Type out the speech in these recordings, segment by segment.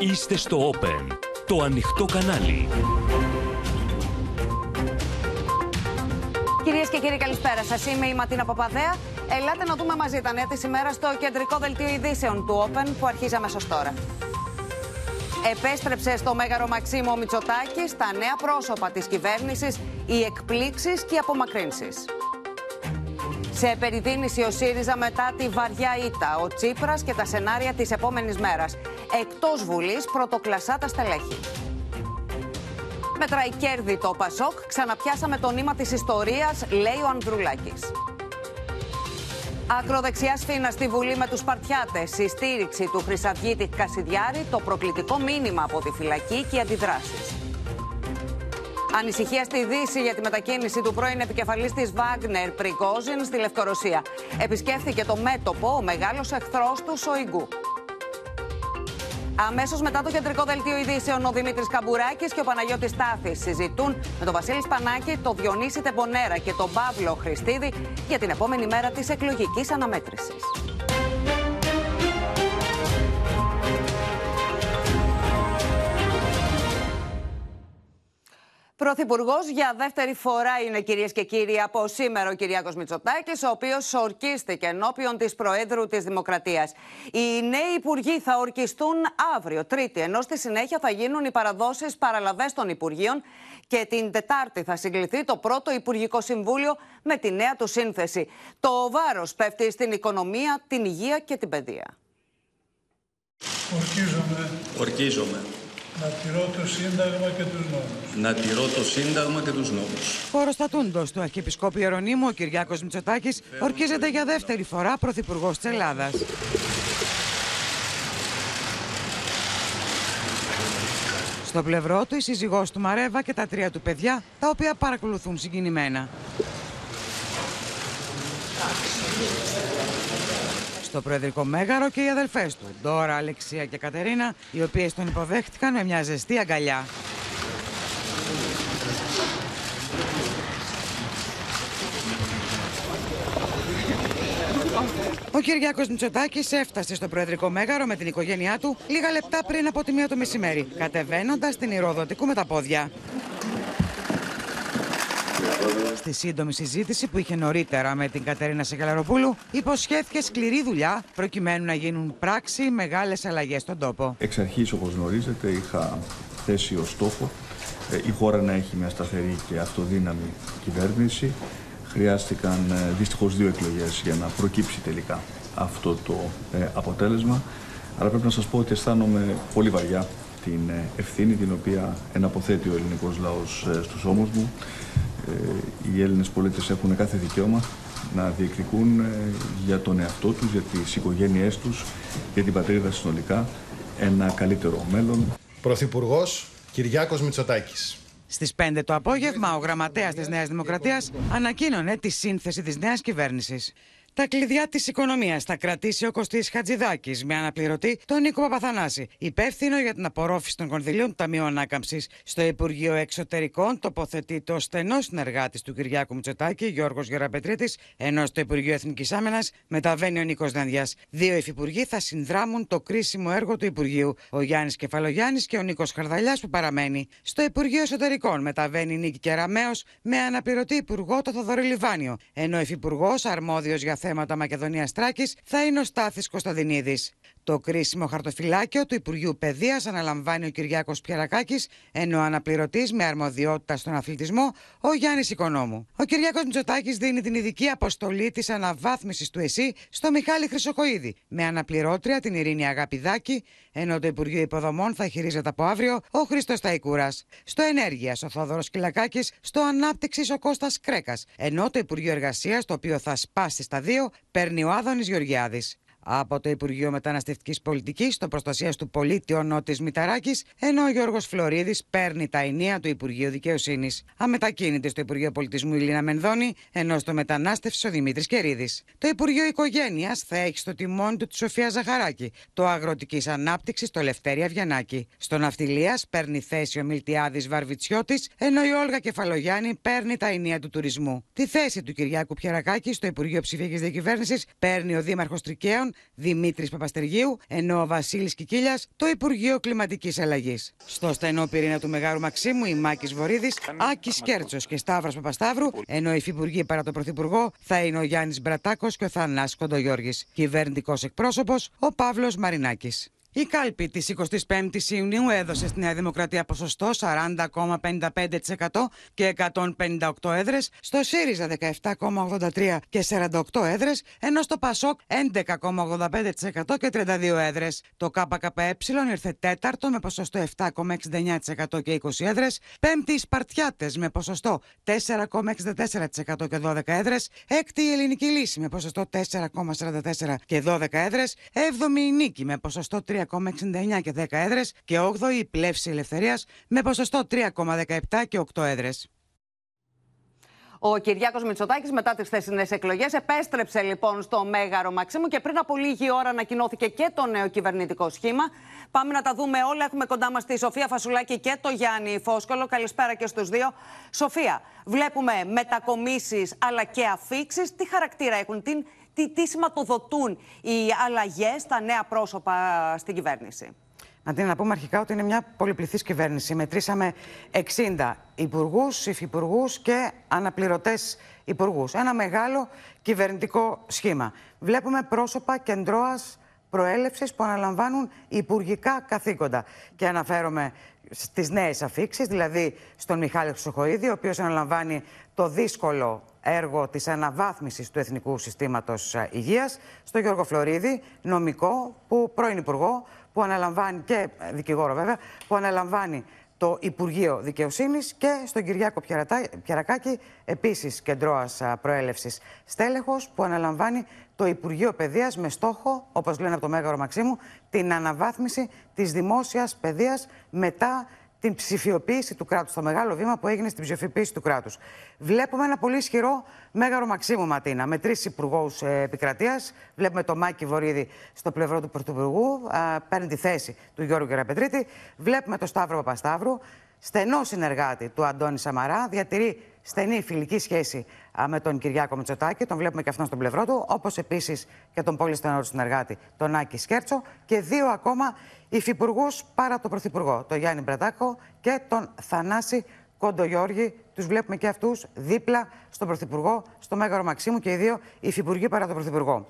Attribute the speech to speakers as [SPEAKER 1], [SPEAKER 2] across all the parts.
[SPEAKER 1] Είστε στο Open, το ανοιχτό κανάλι.
[SPEAKER 2] Κυρίες και κύριοι, καλησπέρα σας. Είμαι η Ματίνα Παπαδέα. Ελάτε να δούμε μαζί τα νέα της ημέρας στο κεντρικό δελτίο ειδήσεων του Open που αρχίζει αμέσως τώρα. Επέστρεψε στο Μέγαρο Μαξίμο Μητσοτάκης στα νέα πρόσωπα της κυβέρνησης, οι εκπλήξεις και οι απομακρύνσεις. Σε περιδίνηση ο ΣΥΡΙΖΑ μετά τη βαριά ήττα, ο Τσίπρας και τα σενάρια της επόμενης μέρας. Εκτός Βουλής πρωτοκλασσά τα στελέχη. Μετράει κέρδη το Πασόκ, ξαναπιάσαμε το νήμα της ιστορίας, λέει ο Ανδρουλάκης. Ακροδεξιά σφίνα στη Βουλή με τους Σπαρτιάτες. Η στήριξη του Χρυσαυγίτη Κασιδιάρη, το προκλητικό μήνυμα από τη φυλακή και οι αντιδράσεις. Ανησυχία στη Δύση για τη μετακίνηση του πρώην επικεφαλής της Βάγνερ Πρικόζιν στη Λευκορωσία. Επισκέφθηκε το μέτωπο ο μεγάλος εχθρός του Σοϊγκού. Αμέσως μετά το κεντρικό δελτίο ειδήσεων, ο Δημήτρης Καμπουράκης και ο Παναγιώτης Τάφη συζητούν με τον Βασίλη Σπανάκη, τον Διονύση Τεμπονέρα και τον Παύλο Χριστίδη για την επόμενη μέρα της εκλογικής αναμέτρησης. Πρωθυπουργός για δεύτερη φορά είναι κυρίες και κύριοι από σήμερα ο Κυριάκος Μητσοτάκης, ο οποίος ορκίστηκε ενώπιον της Προέδρου της Δημοκρατίας. Οι νέοι υπουργοί θα ορκιστούν αύριο, Τρίτη, ενώ στη συνέχεια θα γίνουν οι παραδόσεις παραλαβές των Υπουργείων και την Τετάρτη θα συγκληθεί το πρώτο Υπουργικό Συμβούλιο με τη νέα του σύνθεση. Το βάρος πέφτει στην οικονομία, την υγεία και την παιδεία.
[SPEAKER 3] Ορκίζομαι.
[SPEAKER 4] Ορκίζομαι.
[SPEAKER 3] Να τηρώ το Σύνταγμα και τους νόμους.
[SPEAKER 4] Να τηρώ το Σύνταγμα και τους νόμους.
[SPEAKER 5] Χωροστατούντος του Αρχιεπισκόπου Ιερονίμου, ο Κυριάκος Μητσοτάκης, ορκίζεται για δεύτερη φορά Πρωθυπουργός της Ελλάδας. Στο πλευρό του η σύζυγός του Μαρέβα και τα τρία του παιδιά, τα οποία παρακολουθούν συγκινημένα. Στο Προεδρικό Μέγαρο και οι αδελφές του, Ντόρα, Αλεξία και Κατερίνα, οι οποίες τον υποδέχτηκαν με μια ζεστή αγκαλιά. Ο Κυριάκος Μητσοτάκης έφτασε στο Προεδρικό Μέγαρο με την οικογένειά του λίγα λεπτά πριν από τη μία το μεσημέρι, κατεβαίνοντας την Ηροδοτικού με τα πόδια. Στη σύντομη συζήτηση που είχε νωρίτερα με την Κατερίνα Σεγαλαροπούλου, υποσχέθηκε σκληρή δουλειά προκειμένου να γίνουν πράξη μεγάλες αλλαγές στον τόπο.
[SPEAKER 6] Εξ αρχής, όπως γνωρίζετε, είχα θέσει ως στόχο ε, η χώρα να έχει μια σταθερή και αυτοδύναμη κυβέρνηση. Χρειάστηκαν ε, δυστυχώς δύο εκλογές για να προκύψει τελικά αυτό το ε, αποτέλεσμα. Αλλά πρέπει να σας πω ότι αισθάνομαι πολύ βαριά την ευθύνη την οποία εναποθέτει ο ελληνικός λαός στους ώμους μου ε, οι Έλληνες πολίτες έχουν κάθε δικαίωμα να διεκδικούν ε, για τον εαυτό τους, για τις οικογένειές τους, για την πατρίδα συνολικά ένα καλύτερο μέλλον.
[SPEAKER 7] Πρωθυπουργός Κυριάκος Μητσοτάκης.
[SPEAKER 5] Στις 5 το απόγευμα, ο γραμματέας της Νέας Δημοκρατίας ανακοίνωνε τη σύνθεση της νέας κυβέρνησης. Τα κλειδιά της οικονομίας θα κρατήσει ο Κωστής Χατζηδάκης με αναπληρωτή τον Νίκο Παπαθανάση, υπεύθυνο για την απορρόφηση των κονδυλίων του Ταμείου Ανάκαμψης. Στο Υπουργείο Εξωτερικών τοποθετείται ο στενό συνεργάτη του Κυριάκου Μητσοτάκη, Γιώργος Γεραπετρίτης, ενώ στο Υπουργείο Εθνικής Άμυνας μεταβαίνει ο Νίκος Δένδιας. Δύο υφυπουργοί θα συνδράμουν το κρίσιμο έργο του Υπουργείου, ο Γιάννης Κεφαλογιάννης και ο Νίκος Χαρδαλιάς που παραμένει. Στο Υπουργείο Εσωτερικών μεταβαίνει η Νίκη Κεραμαίο με αναπληρωτή υπουργό το Θοδωρή Λιβάνιο, ενώ υφυπουργός αρμόδιος για θέματα Μακεδονία Τράκη θα είναι ο Στάθης Κωνσταντινίδης. Το κρίσιμο χαρτοφυλάκιο του Υπουργείου Παιδείας αναλαμβάνει ο Κυριάκος Πιαρακάκης, ενώ ο αναπληρωτής με αρμοδιότητα στον αθλητισμό ο Γιάννης Οικονόμου. Ο Κυριάκος Μητσοτάκης δίνει την ειδική αποστολή της αναβάθμισης του ΕΣΥ στο Μιχάλη Χρυσοκοίδη, με αναπληρώτρια την Ειρήνη Αγαπηδάκη, ενώ το Υπουργείο Υποδομών θα χειρίζεται από αύριο ο Χρήστος Ταϊκούρας. Στο Ενέργειας ο Θόδωρος Κυλακάκης, στο Ανάπτυξης ο Κώστας Κρέκας, ενώ το Υπουργείο Εργασίας, το οποίο θα σπάσει στα δύο, παίρνει ο Άδωνης Γεωργιάδης από το Υπουργείο Μεταναστευτικής Πολιτικής στο Προστασία του Πολίτη ο Νότης Μηταράκης, ενώ ο Γιώργος Φλωρίδης παίρνει τα ενία του Υπουργείου Δικαιοσύνης. Αμετακίνηται στο Υπουργείο Πολιτισμού η Λίνα Μενδώνη, ενώ στο Μετανάστευση ο Δημήτρης Κερίδης. Το Υπουργείο Οικογένειας θα έχει στο τιμόνι του τη Σοφία Ζαχαράκη, το Αγροτικής Ανάπτυξης το Λευτέρη Αυγιανάκη. Στο Ναυτιλίας παίρνει θέση ο Μιλτιάδης Βαρβιτσιώτης, ενώ η Όλγα Κεφαλογιάννη παίρνει τα ενία του τουρισμού. Τη θέση του Κυριάκου Πιερακάκη στο Υπουργείο Ψηφιακής Διακυβέρνησης παίρνει ο Δήμαρχος Τρικαίων, Δημήτρης Παπαστεργίου, ενώ ο Βασίλης Κικίλιας το Υπουργείο Κλιματικής Αλλαγής. Στο στενό πυρήνα του Μεγάρου Μαξίμου, η Μάκης Βορύδης, Άκης Κέρτσος και Σταύρος Παπασταύρου, ενώ οι υφυπουργοί παρά τον Πρωθυπουργό θα είναι ο Γιάννης Μπρατάκος και ο Θανάσης Κοντογιώργης. Κυβερνητικό εκπρόσωπος, ο Παύλος Μαρινάκης. Η κάλπη της 25ης Ιουνίου έδωσε στη Νέα Δημοκρατία ποσοστό 40,55% και 158 έδρες, στο ΣΥΡΙΖΑ 17,83% και 48 έδρες, ενώ στο ΠΑΣΟΚ 11,85% και 32 έδρες. Το ΚΚΕ ήρθε τέταρτο με ποσοστό 7,69% και 20 έδρες, πέμπτη οι Σπαρτιάτες με ποσοστό 4,64% και 12 έδρες, έκτη η Ελληνική Λύση με ποσοστό 4,44% και 12 έδρες, έβδομη η Νίκη με ποσοστό 3 3,69 και 10 έδρες και 8η η Πλεύση Ελευθερίας με ποσοστό 3,17 και 8 έδρες.
[SPEAKER 2] Ο Κυριάκος Μητσοτάκης μετά τις θεσινέ εκλογές επέστρεψε λοιπόν στο Μέγαρο Μαξίμου και πριν από λίγη ώρα ανακοινώθηκε και το νέο κυβερνητικό σχήμα. Πάμε να τα δούμε όλα. Έχουμε κοντά μας τη Σοφία Φασουλάκη και το Γιάννη Φόσκολο. Καλησπέρα και στους δύο. Σοφία, βλέπουμε μετακομίσεις αλλά και αφήξεις. Τι χαρακτήρα έχουν, τι, τι, τι σηματοδοτούν οι αλλαγές, τα νέα πρόσωπα στην κυβέρνηση;
[SPEAKER 5] Αντί να πούμε αρχικά ότι είναι μια πολυπληθής κυβέρνηση. Μετρήσαμε 60 υπουργούς, υφυπουργούς και αναπληρωτές υπουργούς. Ένα μεγάλο κυβερνητικό σχήμα. Βλέπουμε πρόσωπα κεντρώας προέλευσης που αναλαμβάνουν υπουργικά καθήκοντα. Και αναφέρομαι στις νέες αφήξεις, δηλαδή στον Μιχάλη Χρυσοχοίδη, ο οποίος αναλαμβάνει το δύσκολο έργο της αναβάθμισης του Εθνικού Συστήματος Υγείας, στο Γιώργο Φλωρίδη, νομικό, που, πρώην Υπουργό, που αναλαμβάνει και ε, δικηγόρο βέβαια, που αναλαμβάνει το Υπουργείο Δικαιοσύνης και στον Κυριάκο Πιαρακάκη, επίσης κεντρώας προέλευσης στέλεχος, που αναλαμβάνει το Υπουργείο Παιδείας με στόχο, όπως λένε από το Μέγαρο Μαξίμου, την αναβάθμιση της δημόσιας παιδείας μετά την ψηφιοποίηση του κράτους, το μεγάλο βήμα που έγινε στην ψηφιοποίηση του κράτους. Βλέπουμε ένα πολύ ισχυρό μέγαρο Μαξίμου Ματίνα, με τρεις υπουργούς ε, επικρατείας. Βλέπουμε το Μάκη Βορύδη στο πλευρό του Πρωθυπουργού, παίρνει τη θέση του Γιώργου Γεραπετρίτη. Βλέπουμε τον Σταύρο Παπασταύρου, στενό συνεργάτη του Αντώνη Σαμαρά, διατηρεί στενή φιλική σχέση με τον Κυριάκο Μητσοτάκη, τον βλέπουμε και αυτόν στον πλευρό του, όπως επίσης και τον πολύ στενό του συνεργάτη, τον Άκη Σκέρτσο, και δύο ακόμα υφυπουργούς παρά τον Πρωθυπουργό, τον Γιάννη Μπρατάκο και τον Θανάση Κοντογιώργη. Τους βλέπουμε και αυτούς δίπλα στον Πρωθυπουργό, στο Μέγαρο Μαξίμου και οι δύο υφυπουργοί παρά τον Πρωθυπουργό.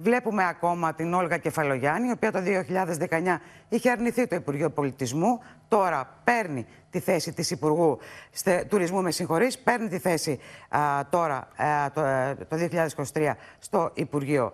[SPEAKER 5] Βλέπουμε ακόμα την Όλγα Κεφαλογιάννη, η οποία το 2019 είχε αρνηθεί το Υπουργείο Πολιτισμού. Τώρα παίρνει τη θέση της Υπουργού στε, Τουρισμού, με συγχωρείς, παίρνει τη θέση τώρα το, ε, το 2023 στο Υπουργείο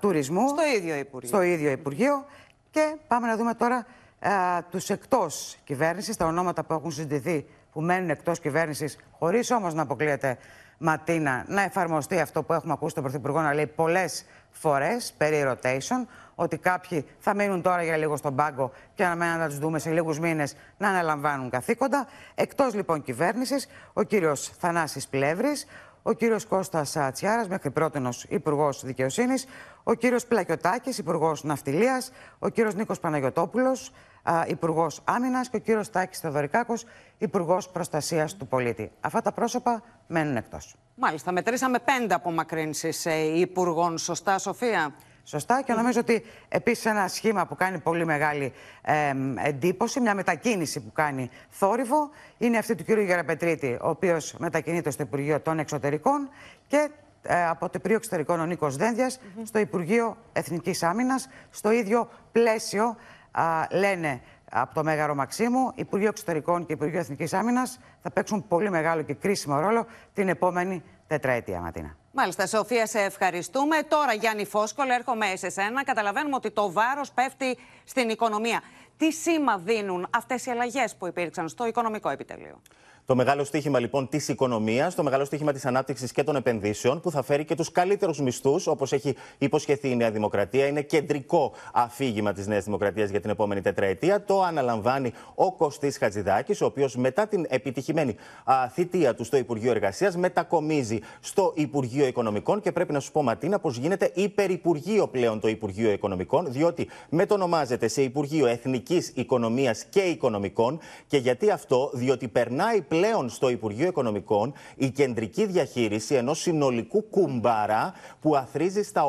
[SPEAKER 5] Τουρισμού.
[SPEAKER 2] Στο ίδιο Υπουργείο.
[SPEAKER 5] Στο ίδιο Υπουργείο. Και πάμε να δούμε τώρα α, τους εκτός κυβέρνησης, τα ονόματα που έχουν συζητηθεί, που μένουν εκτός κυβέρνησης, χωρίς όμως να αποκλείεται Ματίνα να εφαρμοστεί αυτό που έχουμε ακούσει τον Πρωθυπουργό να λέει πολλές φορές περί rotation, ότι κάποιοι θα μείνουν τώρα για λίγο στον πάγκο και αναμένουν να τους δούμε σε λίγους μήνες να αναλαμβάνουν καθήκοντα. Εκτός λοιπόν κυβέρνησης, ο κύριος Θανάσης Πλεύρης, ο κύριος Κώστας Τσιάρα, μέχρι πρώτη Υπουργός Δικαιοσύνης, ο κύριος Πλακιωτάκης, Υπουργός Ναυτιλίας, ο κύριος Νίκος Παναγιοτόπουλο, Υπουργός Άμυνας και ο κύριος Τάκης Θεοδωρικάκος, Υπουργός Προστασίας του Πολίτη. Αυτά τα πρόσωπα μένουν εκτός.
[SPEAKER 2] Μάλιστα, μετρήσαμε πέντε απομακρύνσεις ε, υπουργών. Σωστά, Σοφία;
[SPEAKER 5] Σωστά και νομίζω ότι επίσης ένα σχήμα που κάνει πολύ μεγάλη ε, εντύπωση, μια μετακίνηση που κάνει θόρυβο, είναι αυτή του κ. Γεραπετρίτη, ο οποίος μετακινείται στο Υπουργείο των Εξωτερικών και ε, από το Υπουργείο Εξωτερικών ο Νίκος Δένδιας στο Υπουργείο Εθνικής Άμυνας, στο ίδιο πλαίσιο λένε από το Μέγαρο Μαξίμου, Υπουργείο Εξωτερικών και Υπουργείο Εθνικής Άμυνας θα παίξουν πολύ μεγάλο και κρίσιμο ρόλο την επόμενη τετραετία, Ματίνα.
[SPEAKER 2] Μάλιστα, Σοφία, σε ευχαριστούμε. Τώρα, Γιάννη Φόσκολ, έρχομαι σε σένα. Καταλαβαίνουμε ότι το βάρος πέφτει στην οικονομία. Τι σήμα δίνουν αυτές οι αλλαγές που υπήρξαν στο οικονομικό επιτελείο;
[SPEAKER 8] Το μεγάλο στοίχημα λοιπόν της οικονομίας, το μεγάλο στοίχημα της ανάπτυξης και των επενδύσεων, που θα φέρει και τους καλύτερους μισθούς, όπως έχει υποσχεθεί η Νέα Δημοκρατία. Είναι κεντρικό αφήγημα της Νέας Δημοκρατίας για την επόμενη τετραετία. Το αναλαμβάνει ο Κωστής Χατζηδάκης, ο οποίος μετά την επιτυχημένη α, θητεία του στο Υπουργείο Εργασίας μετακομίζει στο Υπουργείο Οικονομικών. Και πρέπει να σου πω, Ματίνα, πως γίνεται υπερυπουργείο πλέον το Υπουργείο Οικονομικών, διότι μετονομάζεται σε Υπουργείο Εθνικής Οικονομίας και Οικονομικών. Και γιατί αυτό, διότι περνάει πλέον πλέον στο Υπουργείο Οικονομικών η κεντρική διαχείριση ενός συνολικού κουμπάρα που αθρίζει στα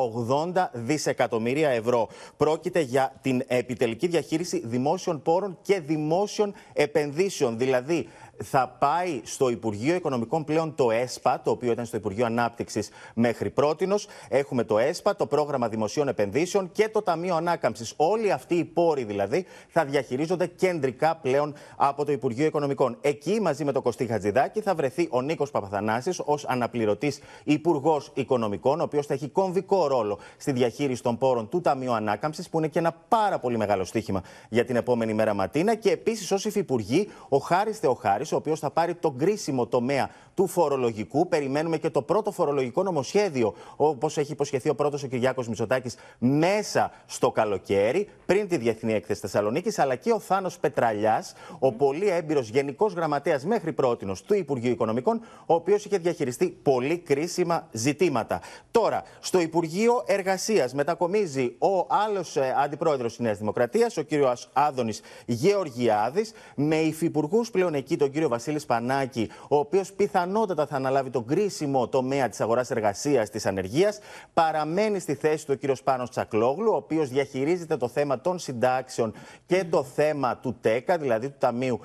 [SPEAKER 8] 80 δισεκατομμύρια ευρώ. Πρόκειται για την επιτελική διαχείριση δημόσιων πόρων και δημόσιων επενδύσεων. Δηλαδή, θα πάει στο Υπουργείο Οικονομικών πλέον το ΕΣΠΑ, το οποίο ήταν στο Υπουργείο Ανάπτυξης μέχρι πρότινος. Έχουμε το ΕΣΠΑ, το Πρόγραμμα Δημοσίων Επενδύσεων και το Ταμείο Ανάκαμψης. Όλοι αυτοί οι πόροι δηλαδή θα διαχειρίζονται κεντρικά πλέον από το Υπουργείο Οικονομικών. Εκεί μαζί με τον Κωστή Χατζηδάκη θα βρεθεί ο Νίκος Παπαθανάσης ως αναπληρωτής Υπουργός Οικονομικών, ο οποίος θα έχει κομβικό ρόλο στη διαχείριση των πόρων του Ταμείου Ανάκαμψης, που είναι και ένα πάρα πολύ μεγάλο στίχημα για την επόμενη μέρα Ματίνα. Και επίσης ως υφυπουργοί ο Χάρης Θεοχάρης, ο οποίος θα πάρει τον κρίσιμο τομέα του φορολογικού. Περιμένουμε και το πρώτο φορολογικό νομοσχέδιο, όπως έχει υποσχεθεί ο πρώτος ο Κυριάκος Μητσοτάκης, μέσα στο καλοκαίρι, πριν τη Διεθνή Έκθεση Θεσσαλονίκης, αλλά και ο Θάνος Πετραλιάς, ο πολύ έμπειρος Γενικός Γραμματέας μέχρι πρότινος του Υπουργείου Οικονομικών, ο οποίος είχε διαχειριστεί πολύ κρίσιμα ζητήματα. Τώρα, στο Υπουργείο Εργασίας μετακομίζει ο άλλος αντιπρόεδρος της Νέας Δημοκρατίας, ο κύριος Άδωνης Γεωργιάδης, με υφυπουργούς πλέον εκεί τον κύριο Βασίλης Πανάκη, ο οποίος πιθανότατα θα αναλάβει τον κρίσιμο τομέα της αγορά-εργασία της ανεργίας. Παραμένει στη θέση του ο κύριος Πάνος Τσακλόγλου, ο οποίος διαχειρίζεται το θέμα των συντάξεων και το θέμα του ΤΕΚΑ, δηλαδή του Ταμείου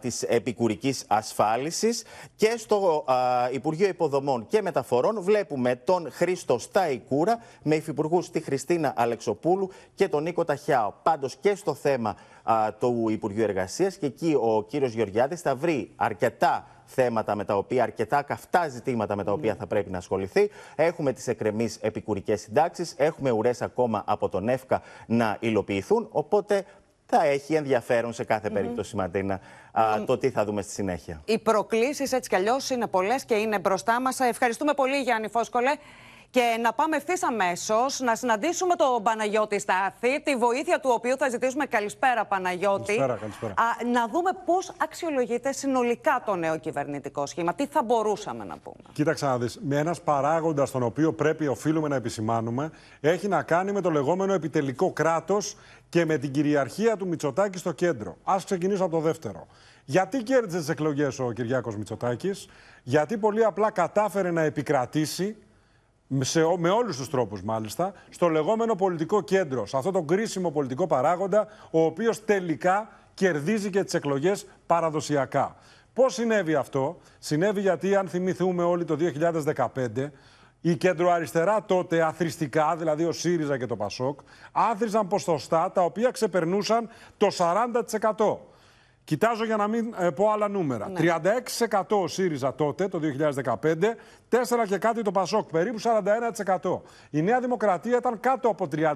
[SPEAKER 8] της Επικουρικής Ασφάλισης. Και στο α, Υπουργείο Υποδομών και Μεταφορών βλέπουμε τον Χρήστο Σταϊκούρα με υφυπουργούς τη Χριστίνα Αλεξοπούλου και τον Νίκο Ταχιάο. Πάντως και στο θέμα α, του Υπουργείου Εργασίας και εκεί ο κύριος Γεωργιάδης θα βρει αρκετά θέματα με τα οποία, αρκετά καυτά ζητήματα με τα οποία θα πρέπει να ασχοληθεί. Έχουμε τις εκκρεμείς επικουρικές συντάξεις, έχουμε ουρές ακόμα από τον ΕΦΚΑ να υλοποιηθούν. Οπότε θα έχει ενδιαφέρον σε κάθε περίπτωση, Ματίνα, α, το τι θα δούμε στη συνέχεια.
[SPEAKER 2] Οι προκλήσεις έτσι κι αλλιώς είναι πολλές και είναι μπροστά μας. Ευχαριστούμε πολύ, Γιάννη Φόσκολε. Και να πάμε ευθύς αμέσως να συναντήσουμε τον Παναγιώτη Στάθη, τη βοήθεια του οποίου θα ζητήσουμε καλησπέρα, Παναγιώτη.
[SPEAKER 9] Καλησπέρα, καλησπέρα.
[SPEAKER 2] Α, να δούμε πώς αξιολογείται συνολικά το νέο κυβερνητικό σχήμα. Τι θα μπορούσαμε να πούμε;
[SPEAKER 9] Κοίταξε να δεις, με ένας παράγοντας τον οποίο πρέπει οφείλουμε να επισημάνουμε έχει να κάνει με το λεγόμενο επιτελικό κράτος και με την κυριαρχία του Μητσοτάκη στο κέντρο. Ας ξεκινήσω από το δεύτερο. Γιατί κέρδισε τις εκλογές ο Κυριάκος Μητσοτάκης, γιατί πολύ απλά κατάφερε να επικρατήσει σε, με όλους τους τρόπους μάλιστα, στο λεγόμενο πολιτικό κέντρο, σε αυτό τον κρίσιμο πολιτικό παράγοντα, ο οποίος τελικά κερδίζει και τις εκλογές παραδοσιακά. Πώς συνέβη αυτό; Συνέβη γιατί αν θυμηθούμε όλοι το 2015, η κεντροαριστερά τότε αθρηστικά, δηλαδή ο ΣΥΡΙΖΑ και το ΠΑΣΟΚ, άθριζαν ποσοστά τα οποία ξεπερνούσαν το 40%. Κοιτάζω για να μην ε, πω άλλα νούμερα. 36% ο ΣΥΡΙΖΑ τότε, το 2015, 4 και κάτι το ΠΑΣΟΚ, περίπου 41%. Η Νέα Δημοκρατία ήταν κάτω από 30%.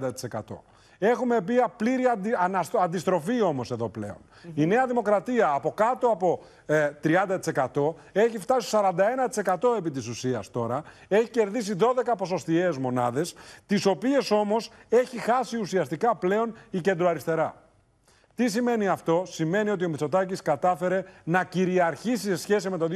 [SPEAKER 9] Έχουμε πει πλήρη αντι, αναστο, αντιστροφή όμως εδώ πλέον. Η Νέα Δημοκρατία από κάτω από ε, 30% έχει φτάσει στο 41% επί της ουσίας τώρα. Έχει κερδίσει 12 ποσοστιαίες μονάδες, τις οποίες όμως έχει χάσει ουσιαστικά πλέον η κεντροαριστερά. Τι σημαίνει αυτό, Σημαίνει ότι ο Μητσοτάκης κατάφερε να κυριαρχήσει σε σχέση με το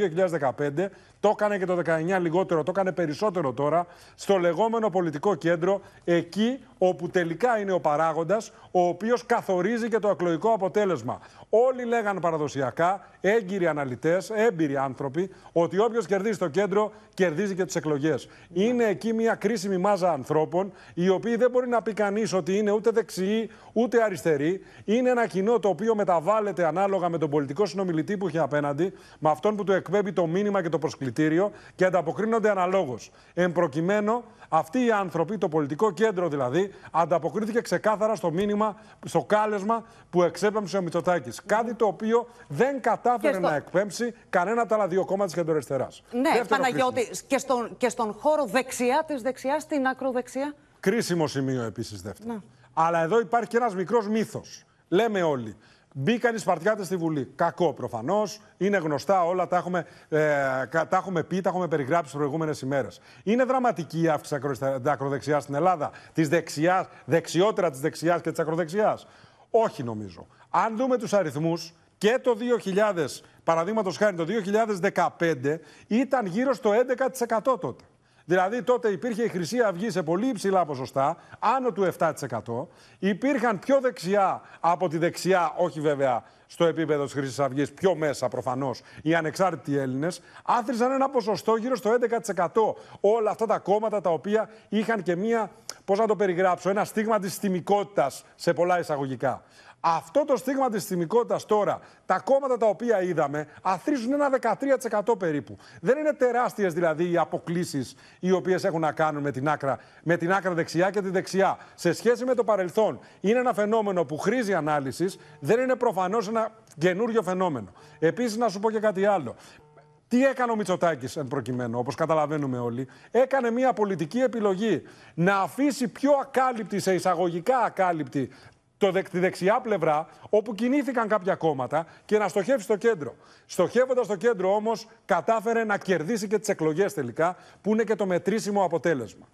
[SPEAKER 9] 2015, το έκανε και το 19 λιγότερο, το έκανε περισσότερο τώρα, στο λεγόμενο πολιτικό κέντρο, εκεί όπου τελικά είναι ο παράγοντας, ο οποίος καθορίζει και το εκλογικό αποτέλεσμα. Όλοι λέγανε παραδοσιακά, έγκυροι αναλυτές, έμπειροι άνθρωποι, ότι όποιος κερδίζει το κέντρο, κερδίζει και τις εκλογές. Είναι εκεί μια κρίσιμη μάζα ανθρώπων, οι οποίοι δεν μπορεί να πει κανείς ότι είναι ούτε δεξιοί ούτε αριστεροί. Είναι ένα κοινό το οποίο μεταβάλλεται ανάλογα με τον πολιτικό συνομιλητή που έχει απέναντι, με αυτόν που του εκπέμπει το μήνυμα και το προσκλητήριο και ανταποκρίνονται αναλόγως. Εν προκειμένου, αυτοί οι άνθρωποι, το πολιτικό κέντρο δηλαδή, ανταποκρίθηκε ξεκάθαρα στο μήνυμα, στο κάλεσμα που εξέπεμψε ο Μητσοτάκης. Κάτι το οποίο δεν κατάφερε
[SPEAKER 2] στο...
[SPEAKER 9] να εκπέμψει κανένα από τα άλλα δύο κόμματα της κεντροαριστεράς.
[SPEAKER 2] Ναι, Παναγιώτη, και στον, και στον χώρο δεξιά της δεξιάς, στην ακροδεξιά;
[SPEAKER 9] Κρίσιμο σημείο επίσης δεύτερο. Ναι. Αλλά εδώ υπάρχει και ένας μικρός μύθος. Λέμε όλοι. Μπήκαν οι Σπαρτιάτες στη Βουλή. Κακό προφανώς. Είναι γνωστά όλα. Τα έχουμε, ε, τα έχουμε πει, τα έχουμε περιγράψει τις προηγούμενες ημέρες. Είναι δραματική η αύξηση της ακροδεξιάς στην Ελλάδα. Της δεξιάς, δεξιότερα της δεξιάς και της ακροδεξιάς. Όχι νομίζω. Αν δούμε τους αριθμούς και το 2000, παραδείγματος χάρη το 2015, ήταν γύρω στο 11% τότε. Δηλαδή τότε υπήρχε η Χρυσή Αυγή σε πολύ υψηλά ποσοστά, άνω του 7%. Υπήρχαν πιο δεξιά από τη δεξιά, όχι βέβαια στο επίπεδο της Χρυσής Αυγής, πιο μέσα προφανώς, οι ανεξάρτητοι Έλληνες, άθροισαν ένα ποσοστό γύρω στο 11%. Όλα αυτά τα κόμματα τα οποία είχαν και μία, πώς να το περιγράψω, ένα στίγμα της τιμικότητας σε πολλά εισαγωγικά. Αυτό το στίγμα της θυμικότητας τώρα, τα κόμματα τα οποία είδαμε, αθρίζουν ένα 13% περίπου. Δεν είναι τεράστιες δηλαδή οι αποκλήσεις οι οποίες έχουν να κάνουν με την, άκρα, με την άκρα δεξιά και τη δεξιά. Σε σχέση με το παρελθόν, είναι ένα φαινόμενο που χρήζει ανάλυσης, δεν είναι προφανώς ένα καινούριο φαινόμενο. Επίσης να σου πω και κάτι άλλο. Τι έκανε ο Μητσοτάκης εν προκειμένου, όπως καταλαβαίνουμε όλοι. Έκανε μια πολιτική επιλογή να αφήσει πιο ακάλυπτη, σε εισαγωγικά ακάλυπτη, το, τη δεξιά πλευρά, όπου κινήθηκαν κάποια κόμματα και να στοχεύσει το κέντρο. Στοχεύοντας το κέντρο όμως, κατάφερε να κερδίσει και τις εκλογές τελικά, που είναι και το μετρήσιμο αποτέλεσμα.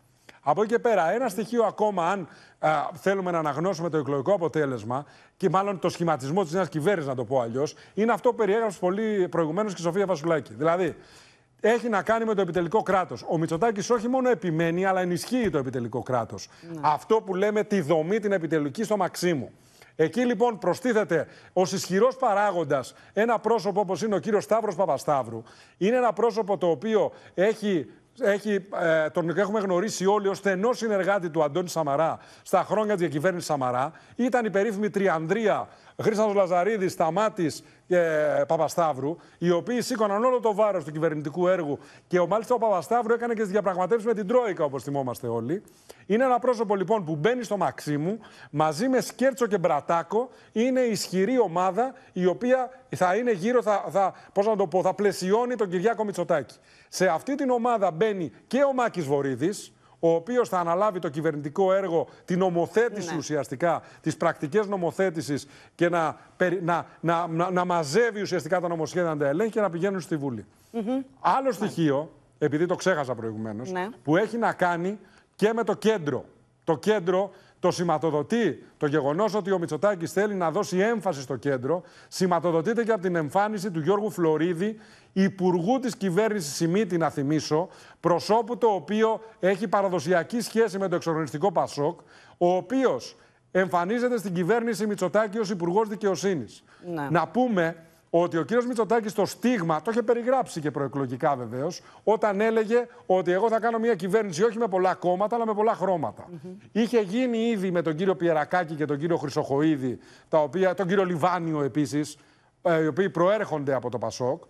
[SPEAKER 9] Από εκεί και πέρα, ένα στοιχείο ακόμα, αν α, θέλουμε να αναγνώσουμε το εκλογικό αποτέλεσμα και μάλλον το σχηματισμό της νέας κυβέρνησης, να το πω αλλιώς, είναι αυτό που περιέγραψε πολύ προηγουμένως και η Σοφία Βασουλάκη. Δηλαδή, έχει να κάνει με το επιτελικό κράτος. Ο Μητσοτάκης όχι μόνο επιμένει, αλλά ενισχύει το επιτελικό κράτος. Ναι. Αυτό που λέμε τη δομή την επιτελική στο Μαξίμου. Εκεί λοιπόν προστίθεται ως ισχυρός παράγοντας ένα πρόσωπο όπως είναι ο κύριος Σταύρος Παπασταύρου. Είναι ένα πρόσωπο το οποίο έχει έχει, ε, τον έχουμε γνωρίσει όλοι ως στενό συνεργάτη του Αντώνη Σαμαρά στα χρόνια της διακυβέρνησης Σαμαρά. Ήταν η περίφημη Τριανδρία Χρήστο Λαζαρίδης, Σταμάτης και Παπασταύρου, οι οποίοι σήκωναν όλο το βάρος του κυβερνητικού έργου και ο, μάλιστα ο Παπασταύρου έκανε και τις διαπραγματεύσεις με την Τρόικα, όπως θυμόμαστε όλοι. Είναι ένα πρόσωπο λοιπόν που μπαίνει στο Μαξίμου μαζί με Σκέρτσο και Μπρατάκο. Είναι ισχυρή ομάδα η οποία θα είναι γύρω, θα, θα, πώς να το πω, θα πλαισιώνει τον Κυριάκο Μητσοτάκη. Σε αυτή την ομάδα μπαίνει και ο Μάκης Βορύδης, ο οποίος θα αναλάβει το κυβερνητικό έργο, την νομοθέτηση ναι. ουσιαστικά, τις πρακτικές νομοθέτησης και να, να, να, να, να μαζεύει ουσιαστικά τα νομοσχέδια να τα ελέγχει και να πηγαίνουν στη Βουλή. Άλλο ναι. στοιχείο, επειδή το ξέχασα προηγουμένως, ναι. που έχει να κάνει και με το κέντρο. Το κέντρο το σηματοδοτεί το γεγονός ότι ο Μητσοτάκης θέλει να δώσει έμφαση στο κέντρο. Σηματοδοτείται και από την εμφάνιση του Γιώργου Φλωρίδη, υπουργού της κυβέρνησης Σιμίτη, να θυμίσω, προσώπου το οποίο έχει παραδοσιακή σχέση με το εξοργανιστικό Πασόκ, ο οποίος εμφανίζεται στην κυβέρνηση Μητσοτάκη ως υπουργός δικαιοσύνης. Ναι. Να πούμε ότι ο κύριος Μητσοτάκης το στίγμα, το είχε περιγράψει και προεκλογικά βεβαίως, όταν έλεγε ότι εγώ θα κάνω μια κυβέρνηση όχι με πολλά κόμματα, αλλά με πολλά χρώματα. Είχε γίνει ήδη με τον κύριο Πιερακάκη και τον κύριο Χρυσοχοίδη, τα οποία, τον κύριο Λιβάνιο επίσης, ε, οι οποίοι προέρχονται από το Πασόκ.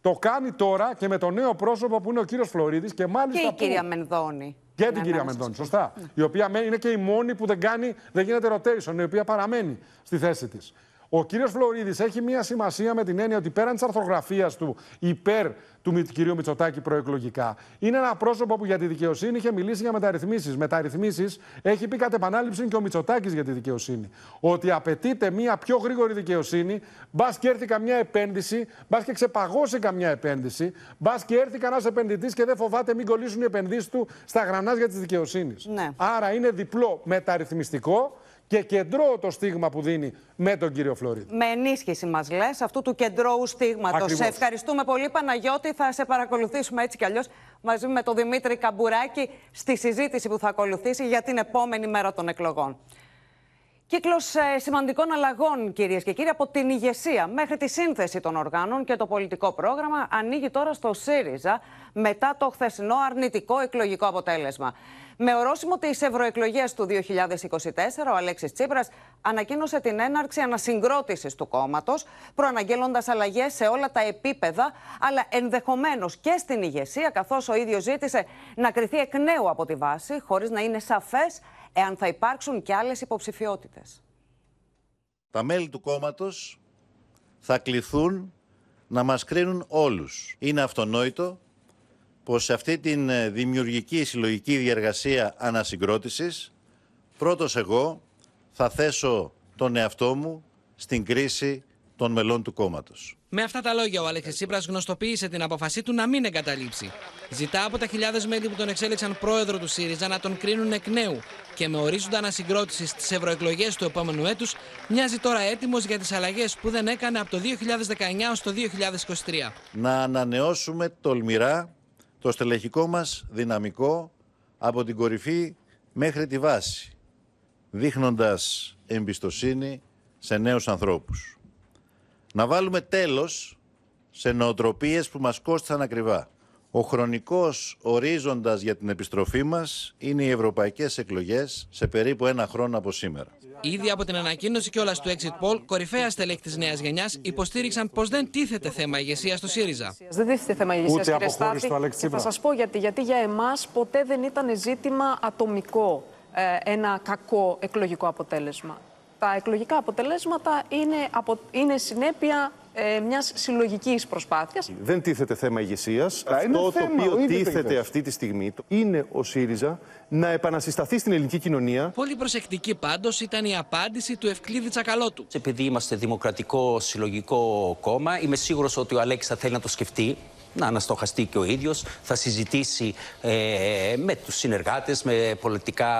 [SPEAKER 9] Το κάνει τώρα και με το νέο πρόσωπο που είναι ο κύριος Φλωρίδης και μάλιστα.
[SPEAKER 2] Και η
[SPEAKER 9] που...
[SPEAKER 2] κυρία Μενδώνη.
[SPEAKER 9] Και την κυρία Μενδώνη, σωστά. Ναι. Η οποία είναι και η μόνη που δεν, κάνει, δεν γίνεται rotation, η οποία παραμένει στη θέση της. Ο κύριος Φλωρίδης έχει μία σημασία με την έννοια ότι πέραν της αρθρογραφίας του υπέρ του κυρίου Μητσοτάκη προεκλογικά, είναι ένα πρόσωπο που για τη δικαιοσύνη είχε μιλήσει για μεταρρυθμίσεις. Μεταρρυθμίσεις έχει πει κατ' επανάληψη και ο Μητσοτάκης για τη δικαιοσύνη. Ότι απαιτείται μία πιο γρήγορη δικαιοσύνη, μπας και έρθει καμιά επένδυση, μπας και ξεπαγώσει καμιά επένδυση, μπας και έρθει κανένα επενδυτής και δεν φοβάται μην κολλήσουν οι επενδύσεις του στα γρανάζια της δικαιοσύνης. Ναι. Άρα είναι διπλό μεταρρυθμιστικό και κεντρώο το στίγμα που δίνει με τον κύριο Φλωρίδη.
[SPEAKER 2] Με ενίσχυση μας λες αυτού του κεντρώου στίγματος. Σε ευχαριστούμε πολύ, Παναγιώτη. Θα σε παρακολουθήσουμε έτσι κι αλλιώς μαζί με τον Δημήτρη Καμπουράκη στη συζήτηση που θα ακολουθήσει για την επόμενη μέρα των εκλογών. Κύκλος ε, σημαντικών αλλαγών, κυρίες και κύριοι, από την ηγεσία μέχρι τη σύνθεση των οργάνων και το πολιτικό πρόγραμμα ανοίγει τώρα στο ΣΥΡΙΖΑ μετά το χθεσινό αρνητικό εκλογικό αποτέλεσμα. Με ορόσημο τι ευρωεκλογέ του 2024, ο Αλέξης Τσίπρας ανακοίνωσε την έναρξη ανασυγκρότησης του κόμματος, προαναγγέλλοντας αλλαγές σε όλα τα επίπεδα, αλλά ενδεχομένως και στην ηγεσία, καθώς ο ίδιος ζήτησε να κριθεί εκ νέου από τη βάση, χωρίς να είναι σαφές εάν θα υπάρξουν και άλλες υποψηφιότητες.
[SPEAKER 10] Τα μέλη του κόμματος θα κληθούν να μας κρίνουν όλους. Είναι αυτονόητο πως σε αυτή την ε, δημιουργική συλλογική διεργασία ανασυγκρότησης πρώτος εγώ θα θέσω τον εαυτό μου στην κρίση των μελών του κόμματος.
[SPEAKER 11] Με αυτά τα λόγια, ο Αλέξης Τσίπρας γνωστοποίησε την αποφασή του να μην εγκαταλείψει. Ζητά από τα χιλιάδες μέλη που τον εξέλεξαν πρόεδρο του ΣΥΡΙΖΑ να τον κρίνουν εκ νέου και με ορίζοντα ανασυγκρότησης στις ευρωεκλογές του επόμενου έτους, μοιάζει τώρα έτοιμος για τις αλλαγές που δεν έκανε από το 2019 ω το 2023.
[SPEAKER 10] Να ανανεώσουμε τολμηρά το στελεχικό μας δυναμικό από την κορυφή μέχρι τη βάση, δείχνοντας εμπιστοσύνη σε νέους ανθρώπους. Να βάλουμε τέλος σε νοοτροπίες που μας κόστησαν ακριβά. Ο χρονικός ορίζοντας για την επιστροφή μας είναι οι ευρωπαϊκές εκλογές σε περίπου ένα χρόνο από σήμερα.
[SPEAKER 11] Ήδη από την ανακοίνωση κιόλας του exit poll, κορυφαία στελέχη της νέας γενιάς υποστήριξαν πως δεν τίθεται θέμα ηγεσία στο ΣΥΡΙΖΑ.
[SPEAKER 12] Δεν τίθεται θέμα ηγεσία,
[SPEAKER 9] Ούτε
[SPEAKER 12] κύριε
[SPEAKER 9] αποχώρηση
[SPEAKER 12] Στάθη.
[SPEAKER 9] του Αλέξη
[SPEAKER 12] Και θα
[SPEAKER 9] Τσίπρα.
[SPEAKER 12] σας πω γιατί. Γιατί για εμάς ποτέ δεν ήταν ζήτημα ατομικό ε, ένα κακό εκλογικό αποτέλεσμα. Τα εκλογικά αποτελέσματα είναι, απο, είναι συνέπεια ε, μιας συλλογικής προσπάθειας.
[SPEAKER 13] Δεν τίθεται θέμα ηγεσίας.
[SPEAKER 14] Αλλά είναι
[SPEAKER 13] Αυτό το
[SPEAKER 14] θέμα,
[SPEAKER 13] οποίο
[SPEAKER 14] ήδη
[SPEAKER 13] τίθεται
[SPEAKER 14] το
[SPEAKER 13] αυτή τη στιγμή είναι ο ΣΥΡΙΖΑ να επανασυσταθεί στην ελληνική κοινωνία.
[SPEAKER 11] Πολύ προσεκτική πάντως ήταν η απάντηση του Ευκλήδη Τσακαλώτου.
[SPEAKER 15] Επειδή είμαστε δημοκρατικό συλλογικό κόμμα, είμαι σίγουρος ότι ο Αλέξης θα θέλει να το σκεφτεί, να αναστοχαστεί και ο ίδιος, θα συζητήσει ε, με τους συνεργάτες, με πολιτικά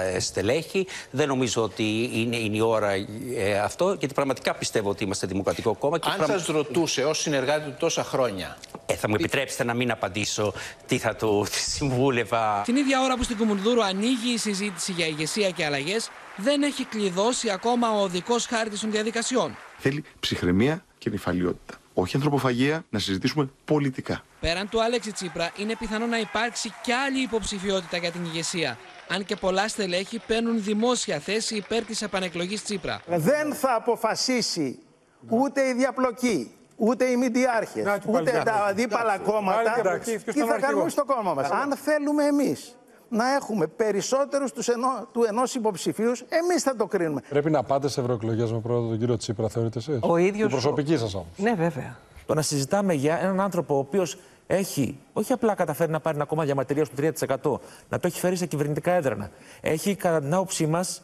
[SPEAKER 15] ε, στελέχη. Δεν νομίζω ότι είναι, είναι η ώρα ε, αυτό, γιατί πραγματικά πιστεύω ότι είμαστε δημοκρατικό κόμμα. Και
[SPEAKER 16] Αν
[SPEAKER 15] πραγμα-
[SPEAKER 16] σας ρωτούσε ως συνεργάτη του τόσα χρόνια,
[SPEAKER 15] Ε, θα μου επιτρέψετε να μην απαντήσω τι θα του συμβούλευα.
[SPEAKER 11] Την ίδια ώρα που στην Κουμουνδούρου ανοίγει η συζήτηση για ηγεσία και αλλαγές, δεν έχει κλειδώσει ακόμα ο οδικό χάρτης των διαδικασιών.
[SPEAKER 14] Θέλει ψυχραιμία και νυφαλιότητα. Όχι ανθρωποφαγία, να συζητήσουμε πολιτικά.
[SPEAKER 11] Πέραν του Άλεξη Τσίπρα, είναι πιθανό να υπάρξει κι άλλη υποψηφιότητα για την ηγεσία. Αν και πολλά στελέχη παίρνουν δημόσια θέση υπέρ της επανεκλογής Τσίπρα.
[SPEAKER 17] Δεν θα αποφασίσει ούτε η διαπλοκή, ούτε οι μηντιάρχες,
[SPEAKER 9] Να, και πάλι
[SPEAKER 17] ούτε τα
[SPEAKER 9] διάπλοκη.
[SPEAKER 17] αντίπαλα
[SPEAKER 9] Εντάξει.
[SPEAKER 17] κόμματα.
[SPEAKER 9] Πάλι εντάξει. Ποιος
[SPEAKER 17] Τι
[SPEAKER 9] ήταν ο
[SPEAKER 17] θα κάνουμε
[SPEAKER 9] αρχηγός.
[SPEAKER 17] στο κόμμα μας. Αν θέλουμε εμείς να έχουμε περισσότερους τους ενό, του ενός υποψηφίους, εμείς θα το κρίνουμε.
[SPEAKER 9] Πρέπει να πάτε σε ευρωεκλογές με πρόεδρο τον κύριο Τσίπρα, θεωρείτε εσείς;
[SPEAKER 18] Ο ίδιος-
[SPEAKER 9] Η προσωπική σας όμως.
[SPEAKER 18] Ναι, βέβαια. Το να συζητάμε για έναν άνθρωπο ο οποίος έχει όχι απλά καταφέρει να πάρει ένα κόμμα διαμαρτυρία του 3%, να το έχει φέρει σε κυβερνητικά έδρανα. Έχει, κατά την άποψή μας,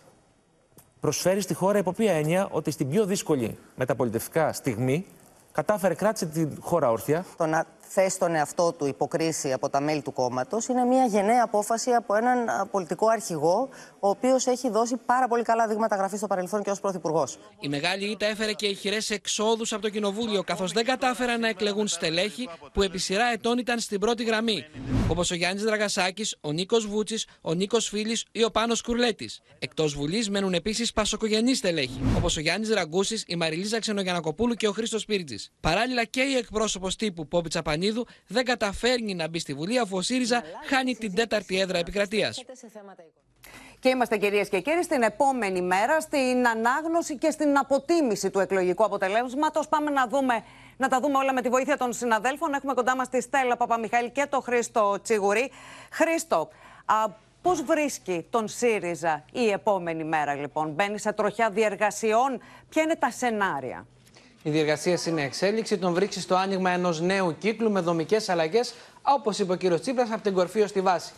[SPEAKER 18] προσφέρει στη χώρα υπό ποια έννοια ότι στην πιο δύσκολη μεταπολιτευτικά στιγμή κατάφερε, κράτησε τη χώρα όρθια.
[SPEAKER 19] Το να θέσει τον εαυτό του υποκρίση από τα μέλη του κόμματος είναι μια γενναία απόφαση από έναν α, πολιτικό αρχηγό, ο οποίος έχει δώσει πάρα πολύ καλά δείγματα γραφής στο παρελθόν και ως πρωθυπουργός.
[SPEAKER 11] Η μεγάλη ήττα έφερε και ηχηρέ εξόδους από το κοινοβούλιο, καθώς δεν κατάφεραν να εκλεγούν στελέχη που επί σειρά ετών ήταν στην πρώτη γραμμή. Όπως ο Γιάννης Δραγασάκης, ο Νίκος Βούτσης, ο Νίκος Φίλης ή ο Πάνος Κουρλέτης. Εκτός Βουλής μένουν επίσης πασοκογενείς στελέχη, όπως ο Γιάννης Ραγκούσης, η Μαριλίζα Ξενογιανακοπούλου και ο Χρήστος Πύρτζης. Παράλληλα και η εκπρόσωπος τύπου Πόπη Τσαπανίδου δεν καταφέρνει να μπει στη Βουλή αφού ο ΣΥΡΙΖΑ χάνει την τέταρτη έδρα επικρατείας.
[SPEAKER 2] Και είμαστε κυρίες και κύριοι στην επόμενη μέρα στην ανάγνωση και στην αποτίμηση του εκλογικού αποτελέσματος. Πάμε να, δούμε, να τα δούμε όλα με τη βοήθεια των συναδέλφων. Έχουμε κοντά μας τη Στέλλα Παπαμιχαήλ και τον Χρήστο Τσιγουρή. Χρήστο, α, πώς βρίσκει τον ΣΥΡΙΖΑ η επόμενη μέρα λοιπόν; Μπαίνει σε τροχιά διεργασιών; Ποια είναι τα σενάρια;
[SPEAKER 20] Οι διεργασίε είναι εξέλιξη. Τον βρίσκει στο άνοιγμα ενός νέου κύκλου με δομικές αλλαγές, όπως είπε ο κύριος Τσίπρας, από την κορφή ως τη βάση.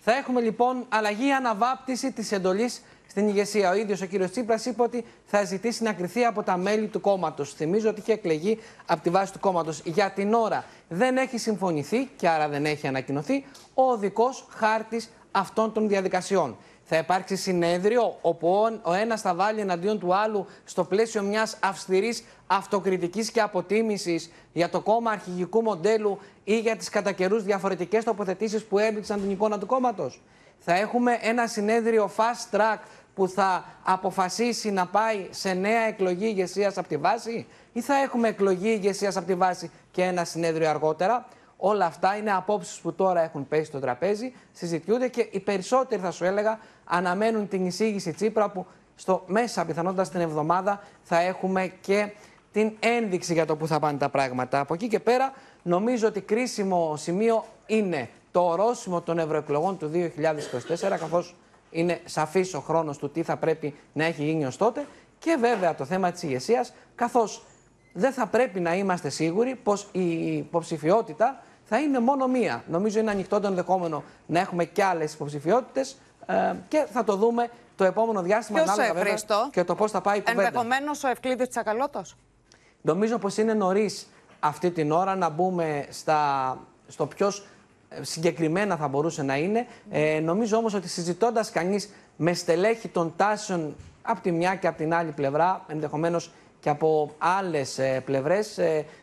[SPEAKER 20] Θα έχουμε λοιπόν αλλαγή αναβάπτιση της εντολής στην ηγεσία. Ο ίδιος ο κύριος Τσίπρας είπε ότι θα ζητήσει να κρυθεί από τα μέλη του κόμματος. Θυμίζω ότι είχε εκλεγεί από τη βάση του κόμματος. Για την ώρα δεν έχει συμφωνηθεί και άρα δεν έχει ανακοινωθεί ο οδικό χάρτης αυτών των διαδικασιών. Θα υπάρξει συνέδριο όπου ο- ο ένας θα βάλει εναντίον του άλλου στο πλαίσιο μιας αυστηρής αυτοκριτικής και αποτίμησης για το κόμμα αρχηγικού μοντέλου ή για τις κατά καιρούς διαφορετικές τοποθετήσεις που έδειξαν την εικόνα του κόμματος. Θα έχουμε ένα συνέδριο fast track που θα αποφασίσει να πάει σε νέα εκλογή ηγεσίας από τη βάση ή θα έχουμε εκλογή ηγεσίας από τη βάση και ένα συνέδριο αργότερα. Όλα αυτά είναι απόψεις που τώρα έχουν πέσει στο τραπέζι, συζητιούνται και οι περισσότεροι θα σου έλεγα αναμένουν την εισήγηση Τσίπρα που στο μέσα πιθανότατα στην εβδομάδα θα έχουμε και την ένδειξη για το που θα πάνε τα πράγματα. Από εκεί και πέρα νομίζω ότι κρίσιμο σημείο είναι το ορόσημο των ευρωεκλογών του 2024 καθώς είναι σαφής ο χρόνος του τι θα πρέπει να έχει γίνει ως τότε και βέβαια το θέμα της ηγεσίας, καθώς δεν θα πρέπει να είμαστε σίγουροι πως η υποψηφιότητα θα είναι μόνο μία. Νομίζω είναι ανοιχτό το ενδεχόμενο να έχουμε και άλλες υποψηφιότητες ε, και θα το δούμε το επόμενο διάστημα
[SPEAKER 2] Ποιος,
[SPEAKER 20] ανάλογα
[SPEAKER 2] ε,
[SPEAKER 20] βέβαια
[SPEAKER 2] Χρήστο;
[SPEAKER 20] και το πώς θα πάει η κουβέντα.
[SPEAKER 2] Ενδεχομένως ο Ευκλήδης Τσακαλώτος;
[SPEAKER 20] Νομίζω πως είναι νωρίς αυτή την ώρα να μπούμε στα, στο ποιος συγκεκριμένα θα μπορούσε να είναι. Ε, νομίζω όμως ότι συζητώντας κανείς με στελέχη των τάσεων από τη μια και από την άλλη πλευρά, ενδεχομένως και από άλλες πλευρές,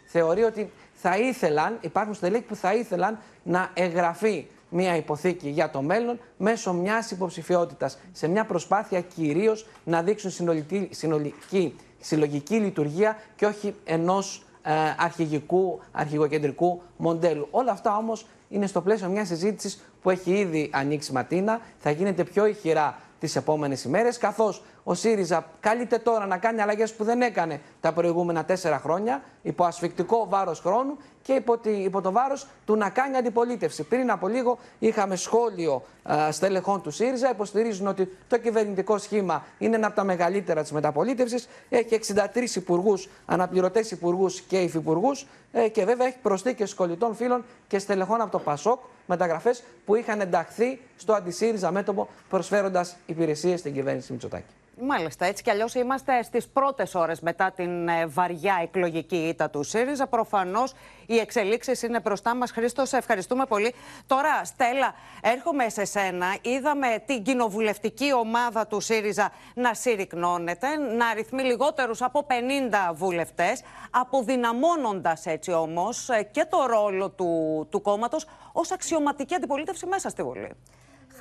[SPEAKER 20] θεωρεί ότι θα ήθελαν, υπάρχουν στελέχη που θα ήθελαν να εγγραφεί μια υποθήκη για το μέλλον μέσω μιας υποψηφιότητας. Σε μια προσπάθεια κυρίως να δείξουν συνολική, συνολική, συλλογική λειτουργία και όχι ενός ε, αρχηγικού, αρχηγοκεντρικού μοντέλου. Όλα αυτά όμως είναι στο πλαίσιο μιας συζήτησης που έχει ήδη ανοίξει ματίνα, θα γίνεται πιο ηχηρά τις επόμενες ημέρες, καθώς ο ΣΥΡΙΖΑ καλείται τώρα να κάνει αλλαγές που δεν έκανε τα προηγούμενα τέσσερα χρόνια, υπό ασφικτικό βάρος χρόνου και υπό, τη, υπό το βάρος του να κάνει αντιπολίτευση. Πριν από λίγο είχαμε σχόλιο α, στελεχών του ΣΥΡΙΖΑ, υποστηρίζουν ότι το κυβερνητικό σχήμα είναι ένα από τα μεγαλύτερα της μεταπολίτευσης. Έχει 63 υπουργούς, αναπληρωτές υπουργούς και υφυπουργούς ε, και βέβαια έχει προσθήκε κολλητών φίλων και στελεχών από το ΠΑΣΟΚ μεταγραφές που είχαν ενταχθεί στο αντισύριζα μέτωπο προσφέροντας υπηρεσίες στην κυβέρνηση Μητσοτάκη.
[SPEAKER 2] Μάλιστα, έτσι κι αλλιώς είμαστε στις πρώτες ώρες μετά την ε, βαριά εκλογική ήττα του ΣΥΡΙΖΑ. Προφανώς οι εξελίξεις είναι μπροστά μας. Χρήστο, σε ευχαριστούμε πολύ. Τώρα, Στέλλα, έρχομαι σε σένα. Είδαμε την κοινοβουλευτική ομάδα του ΣΥΡΙΖΑ να συρρυκνώνεται, να αριθμεί λιγότερους από 50 βουλευτές, αποδυναμώνοντας έτσι όμως ε, και το ρόλο του, του κόμματος ως αξιωματική αντιπολίτευση μέσα στη Βουλή.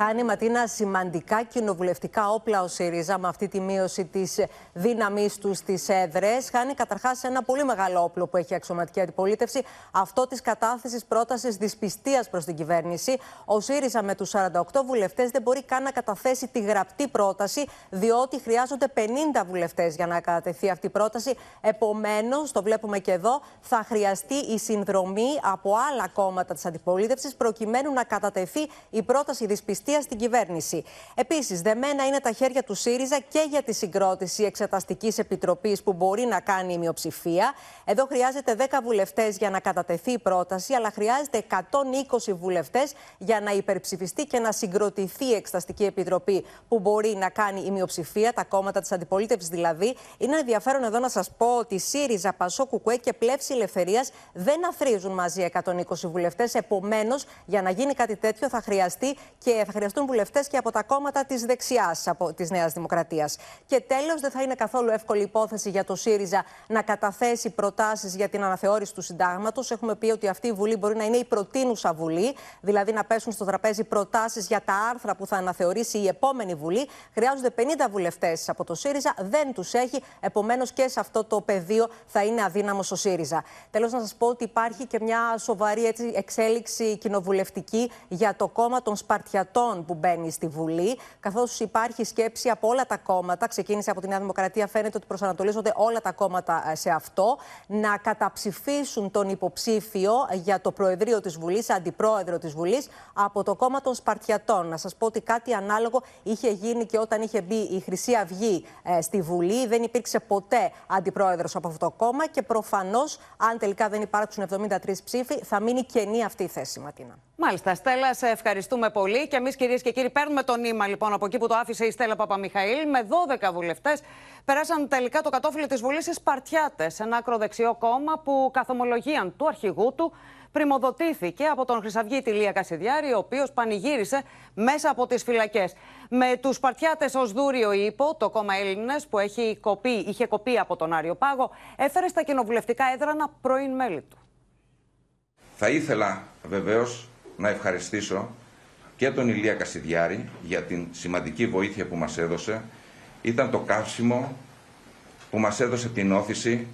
[SPEAKER 19] Χάνει Ματίνα σημαντικά κοινοβουλευτικά όπλα ο ΣΥΡΙΖΑ με αυτή τη μείωση της δύναμής του στις έδρες. Χάνει καταρχάς ένα πολύ μεγάλο όπλο που έχει η αξιωματική αντιπολίτευση, αυτό της κατάθεσης πρότασης δυσπιστίας προς την κυβέρνηση. Ο ΣΥΡΙΖΑ με τους 48 βουλευτές δεν μπορεί καν να καταθέσει τη γραπτή πρόταση, διότι χρειάζονται 50 βουλευτές για να κατατεθεί αυτή η πρόταση. Επομένως, το βλέπουμε και εδώ, θα χρειαστεί η συνδρομή από άλλα κόμματα της αντιπολίτευσης προκειμένου να κατατεθεί η πρόταση δυσπιστίας στην κυβέρνηση. Επίσης, δεμένα είναι τα χέρια του ΣΥΡΙΖΑ και για τη συγκρότηση εξεταστικής επιτροπής που μπορεί να κάνει η μειοψηφία. Εδώ χρειάζεται 10 βουλευτές για να κατατεθεί η πρόταση, αλλά χρειάζεται 120 βουλευτές για να υπερψηφιστεί και να συγκροτηθεί η εξεταστική επιτροπή που μπορεί να κάνει η μειοψηφία, τα κόμματα της αντιπολίτευσης δηλαδή. Είναι ενδιαφέρον εδώ να σας πω ότι ΣΥΡΙΖΑ, Πασό, Κουκουέ και Πλεύση Ελευθερίας δεν αθρίζουν μαζί 120 βουλευτές. Επομένως, για να γίνει κάτι τέτοιο θα χρειαστεί και θα χρειαστούν βουλευτές και από τα κόμματα της δεξιάς της Νέας Δημοκρατίας. Και τέλος, δεν θα είναι καθόλου εύκολη υπόθεση για το ΣΥΡΙΖΑ να καταθέσει προτάσεις για την αναθεώρηση του συντάγματος. Έχουμε πει ότι αυτή η Βουλή μπορεί να είναι η προτείνουσα Βουλή, δηλαδή να πέσουν στο τραπέζι προτάσεις για τα άρθρα που θα αναθεωρήσει η επόμενη Βουλή. Χρειάζονται 50 βουλευτές από το ΣΥΡΙΖΑ, δεν τους έχει. Επομένως και σε αυτό το πεδίο θα είναι αδύναμος ο ΣΥΡΙΖΑ. Τέλος, να σας πω ότι υπάρχει και μια σοβαρή έτσι, εξέλιξη κοινοβουλευτική για το κόμμα των Σπαρτιατών που μπαίνει στη Βουλή, καθώς υπάρχει σκέψη από όλα τα κόμματα, ξεκίνησε από τη Νέα Δημοκρατία, φαίνεται ότι προσανατολίζονται όλα τα κόμματα ε, σε αυτό, να καταψηφίσουν τον υποψήφιο για το Προεδρείο της Βουλής, αντιπρόεδρο της Βουλής, από το κόμμα των Σπαρτιατών. Να σας πω ότι κάτι ανάλογο είχε γίνει και όταν είχε μπει η Χρυσή Αυγή ε, στη Βουλή. Δεν υπήρξε ποτέ αντιπρόεδρος από αυτό το κόμμα και προφανώς, αν τελικά δεν υπάρξουν 73 ψήφοι, θα μείνει κενή αυτή η θέση, Ματίνα.
[SPEAKER 2] Μάλιστα, Στέλλα, σε ευχαριστούμε πολύ. Και εμείς, κυρίες και κύριοι, παίρνουμε το νήμα λοιπόν από εκεί που το άφησε η Στέλλα Παπαμιχαήλ. Με 12 βουλευτές περάσαν τελικά το κατόφυλλο της Βουλής οι Σπαρτιάτες, ένα ακροδεξιό κόμμα που καθ' ομολογίαν του αρχηγού του πρημοδοτήθηκε από τον Χρυσαυγίτη Λία Κασιδιάρη, ο οποίος πανηγύρισε μέσα από τις φυλακές. Με τους Σπαρτιάτες ως δούριο ύπο, το κόμμα Έλληνες, που έχει κοπεί, είχε κοπεί από τον Άριο Πάγο, έφερε στα κοινοβουλευτικά έδρανα πρώην μέλη του.
[SPEAKER 21] Θα ήθελα βεβαίως να ευχαριστήσω και τον Ηλία Κασιδιάρη για την σημαντική βοήθεια που μας έδωσε. Ήταν το καύσιμο που μας έδωσε την όθηση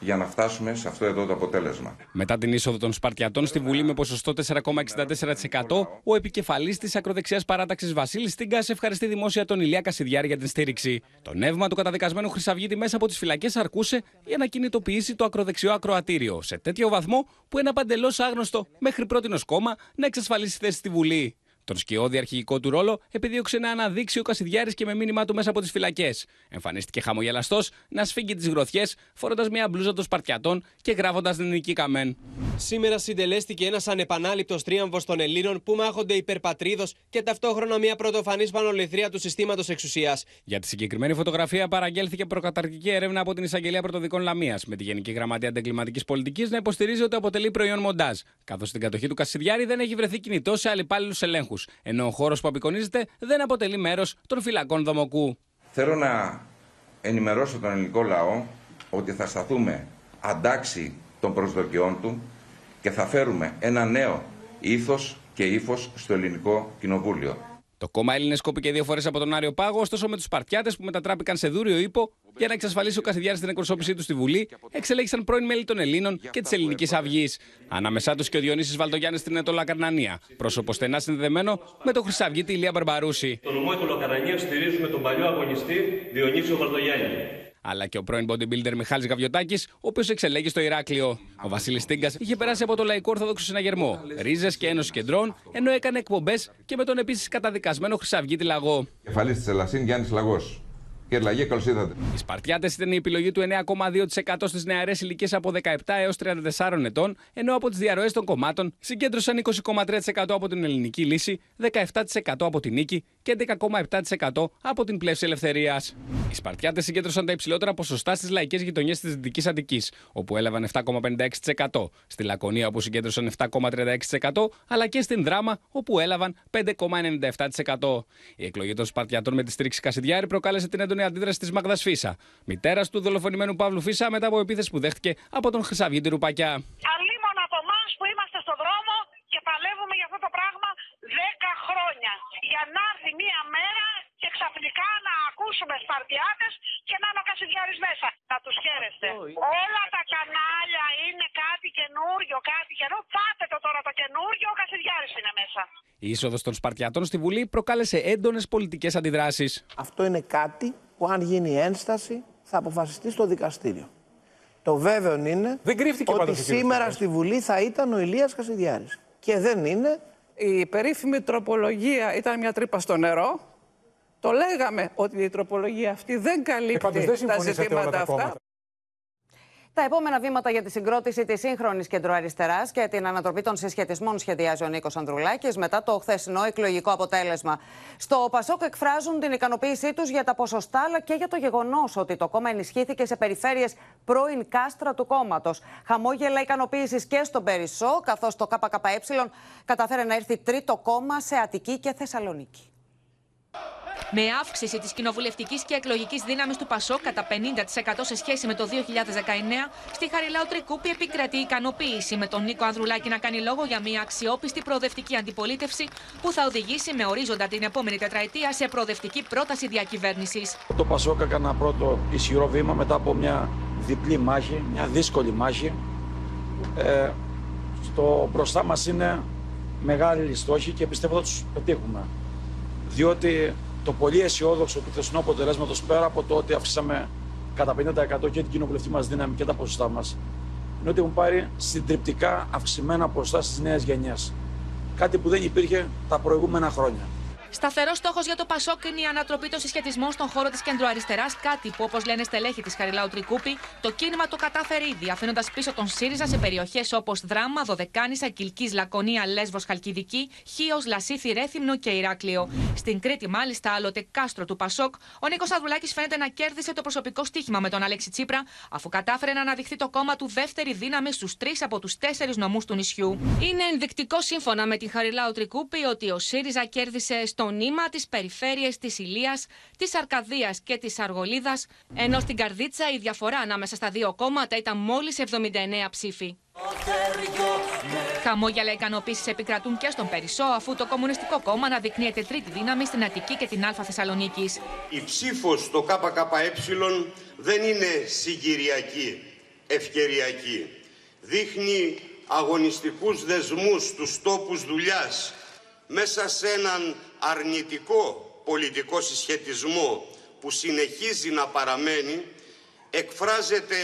[SPEAKER 21] για να φτάσουμε σε αυτό εδώ το αποτέλεσμα.
[SPEAKER 22] Μετά την είσοδο των Σπαρτιατών στη Βουλή με ποσοστό 4,64%, ο επικεφαλής της ακροδεξιάς παράταξης Βασίλης Τίγκα ευχαριστεί δημόσια τον Ηλία Κασιδιάρη για την στήριξη. Το νεύμα του καταδικασμένου Χρυσαυγίτη μέσα από τις φυλακές αρκούσε για να κινητοποιήσει το ακροδεξιό ακροατήριο σε τέτοιο βαθμό που ένα παντελώ άγνωστο μέχρι πρώτη κόμμα να εξασφαλίσει θέση στη Βουλή. Τον σκιώδη αρχηγικό του ρόλο επιδίωξε να αναδείξει ο Κασιδιάρης και με μήνυμά του μέσα από τις φυλακές. Εμφανίστηκε χαμογελαστός να σφίγγει τις γροθιές, φορώντας μια μπλούζα των Σπαρτιατών και γράφοντας την νική καμέν.
[SPEAKER 23] Σήμερα συντελέστηκε ένας ανεπανάληπτος τρίαμβος των Ελλήνων που μάχονται υπερπατρίδος και ταυτόχρονα μια πρωτοφανής πανοληθρία του συστήματος εξουσίας.
[SPEAKER 22] Για τη συγκεκριμένη φωτογραφία παραγγέλθηκε προκαταρκτική έρευνα από την Εισαγγελία Πρωτοδικών Λαμίας, με τη Γενική Γραμματεία Αντεγκληματική Πολιτικής να υποστηρίζει ότι αποτελεί προϊόν μοντάζ, καθώς στην κατοχή του Κασιδιάρη δεν έχει βρεθεί κινητό σε αλληπάλληλους ελέγχους ενώ ο χώρος που απεικονίζεται δεν αποτελεί μέρος των φυλακών Δομοκού.
[SPEAKER 21] Θέλω να ενημερώσω τον ελληνικό λαό ότι θα σταθούμε αντάξει των προσδοκιών του και θα φέρουμε ένα νέο ήθος και ύφος στο ελληνικό κοινοβούλιο.
[SPEAKER 22] Το κόμμα Έλληνες κόπηκε δύο φορές από τον Άριο Πάγο, ωστόσο με τους Σπαρτιάτες που μετατράπηκαν σε δούριο ύπο για να εξασφαλίσει ο Κασιδιάρης την εκπροσώπησή τους στη Βουλή, εξελέγησαν πρώην μέλη των Ελλήνων και της Ελληνικής Αυγής. Ανάμεσά τους και ο Διονύσης Βαλτογιάννης στην Ετωλά Καρνανία, πρόσωπο στενά συνδεδεμένο με τον Χρυσαυγίτη Ηλία Μπαρμπαρούση.
[SPEAKER 24] Το νομό του Λοκαρανία στηρίζουμε τον παλιό αγωνιστή Διονύσιο Βαλτογιάννη
[SPEAKER 22] αλλά και ο πρώην bodybuilder Μιχάλης Γαβιωτάκης, ο οποίος εξελέγει στο Ηράκλειο. Ο Βασίλης Τίγκας είχε περάσει από το Λαϊκό Ορθόδοξο Συναγερμό, Ρίζες και Ένωση Κεντρών, ενώ έκανε εκπομπές και με τον επίσης καταδικασμένο Χρυσαυγίτη Λαγό.
[SPEAKER 21] Κεφαλής της Ελασίν Γιάννης Λαγός. Κύριε Λαγέ, καλώς ήρθατε.
[SPEAKER 22] Οι Σπαρτιάτες ήταν η επιλογή του 9,2% στις νεαρές ηλικίες από 17 έως 34 ετών, ενώ από τις διαρροές των κομμάτων συγκέντρωσαν 20,3% από την ελληνική λύση, 17% από την νίκη και 11,7% από την πλεύση ελευθερίας. Οι Σπαρτιάτες συγκέντρωσαν τα υψηλότερα ποσοστά στις λαϊκές γειτονιές της Δυτικής Αττικής, όπου έλαβαν 7,56%, στη Λακωνία, όπου συγκέντρωσαν 7,36%, αλλά και στην Δράμα, όπου έλαβαν 5,97%. Η εκλογή των Σπαρτιατών με τη στήριξη Κασιδιάρη προκάλεσε την έντονη αντίδραση της Μαγδας Φίσα, μητέρας του δολοφονημένου Παύλου Φίσα, μετά από επίθεση που δέχτηκε από τον Χρυσαυγίτη Ρουπακιά.
[SPEAKER 25] Αλλήμον από εμάς που είμαστε στον δρόμο και παλεύουμε για αυτό το πράγμα 10 χρόνια. Για να έρθει μία μέρα και ξαφνικά να ακούσουμε Σπαρτιάτες και να είναι ο Κασιδιάρης μέσα. Να τους χαίρεστε. Όλα τα κανάλια είναι κάτι καινούριο, κάτι καινούριο. Πάτε το τώρα το καινούριο, ο Κασιδιάρης είναι μέσα.
[SPEAKER 22] Η είσοδος των Σπαρτιατών στη Βουλή προκάλεσε έντονες πολιτικές αντιδράσεις.
[SPEAKER 17] Αυτό είναι κάτι που αν γίνει ένσταση θα αποφασιστεί στο δικαστήριο. Το βέβαιο είναι
[SPEAKER 18] δεν
[SPEAKER 17] ότι σήμερα στη Βουλή θα ήταν ο Ηλίας Κασιδιάρης. Και δεν είναι.
[SPEAKER 26] Η περίφημη τροπολογία ήταν μια τρύπα στο νερό. Το λέγαμε ότι η τροπολογία αυτή δεν καλύπτει
[SPEAKER 9] δεν
[SPEAKER 26] τα ζητήματα
[SPEAKER 9] τα
[SPEAKER 26] αυτά.
[SPEAKER 2] Τα επόμενα βήματα για τη συγκρότηση της σύγχρονης κεντροαριστεράς και την ανατροπή των συσχετισμών σχεδιάζει ο Νίκος Ανδρουλάκης μετά το χθεσινό εκλογικό αποτέλεσμα. Στο Πασόκ εκφράζουν την ικανοποίησή τους για τα ποσοστά αλλά και για το γεγονός ότι το κόμμα ενισχύθηκε σε περιφέρειες πρώην κάστρα του κόμματος. Χαμόγελα ικανοποίησης και στον Περισσό, καθώς το ΚΚΕ καταφέρει να έρθει τρίτο κόμμα σε Αττική και Θεσσαλονίκη.
[SPEAKER 27] Με αύξηση της κοινοβουλευτικής και εκλογικής δύναμης του Πασόκ κατά 50% σε σχέση με το 2019, στη Χαριλάου Τρικούπη επικρατεί ικανοποίηση με τον Νίκο Ανδρουλάκη να κάνει λόγο για μια αξιόπιστη προοδευτική αντιπολίτευση που θα οδηγήσει με ορίζοντα την επόμενη τετραετία σε προοδευτική πρόταση διακυβέρνησης.
[SPEAKER 28] Το Πασόκ έκανε ένα πρώτο ισχυρό βήμα μετά από μια διπλή μάχη, μια δύσκολη μάχη. Ε, στο μπροστά μας είναι μεγάλη στόχη και πιστεύω θα τους πετύχουμε. Διότι το πολύ αισιόδοξο του χθεσινού αποτελέσματος πέρα από το ότι αυξήσαμε κατά 50% και την κοινοβουλευτική μας δύναμη και τα ποσοστά μας, είναι ότι έχουν πάρει συντριπτικά αυξημένα ποσοστά στις νέες γενιές. Κάτι που δεν υπήρχε τα προηγούμενα χρόνια.
[SPEAKER 27] Σταθερός στόχος για το Πασόκ είναι η ανατροπή των συσχετισμών στον χώρο της κεντροαριστεράς, κάτι που, όπως λένε στελέχη της Χαριλάου Τρικούπη, το κίνημα το κατάφερε ήδη, αφήνοντας πίσω τον ΣΥΡΙΖΑ σε περιοχές όπως Δράμα, Δωδεκάνησα, Κυλκής, Λακωνία, Λέσβος, Χαλκιδική, Χίος, Λασίθι, Ρέθυμνο και Ηράκλειο. Στην Κρήτη, μάλιστα, άλλοτε κάστρο του Πασόκ, ο Νίκος Αδουλάκη φαίνεται να κέρδισε το προσωπικό στίχημα με τον Αλέξη Τσίπρα, αφού κατάφερε να αναδειχθεί το κόμμα του δεύτερη δύναμη στους τρεις από τους τέσσερις νομούς του νησιού. Είναι ενδεικτικό σύμφωνα με την Χαριλάου Τρικούπη ότι ο ΣΥΡΙΖΑ κέρδισε στο νήμα τις περιφέρειες της Ηλίας, της Αρκαδίας και της Αργολίδας, ενώ στην Καρδίτσα η διαφορά ανάμεσα στα δύο κόμματα ήταν μόλις 79 ψήφοι. Χαμόγελα ικανοποίησης επικρατούν και στον Περισσό, αφού το Κομμουνιστικό Κόμμα αναδεικνύεται τρίτη δύναμη στην Αττική και την Α Θεσσαλονίκης.
[SPEAKER 29] Η ψήφος στο ΚΚΕ δεν είναι συγκυριακή, ευκαιριακή. Δείχνει αγωνιστικούς δεσμούς στους τόπους δουλειάς, μέσα σε έναν αρνητικό πολιτικό συσχετισμό που συνεχίζει να παραμένει, εκφράζεται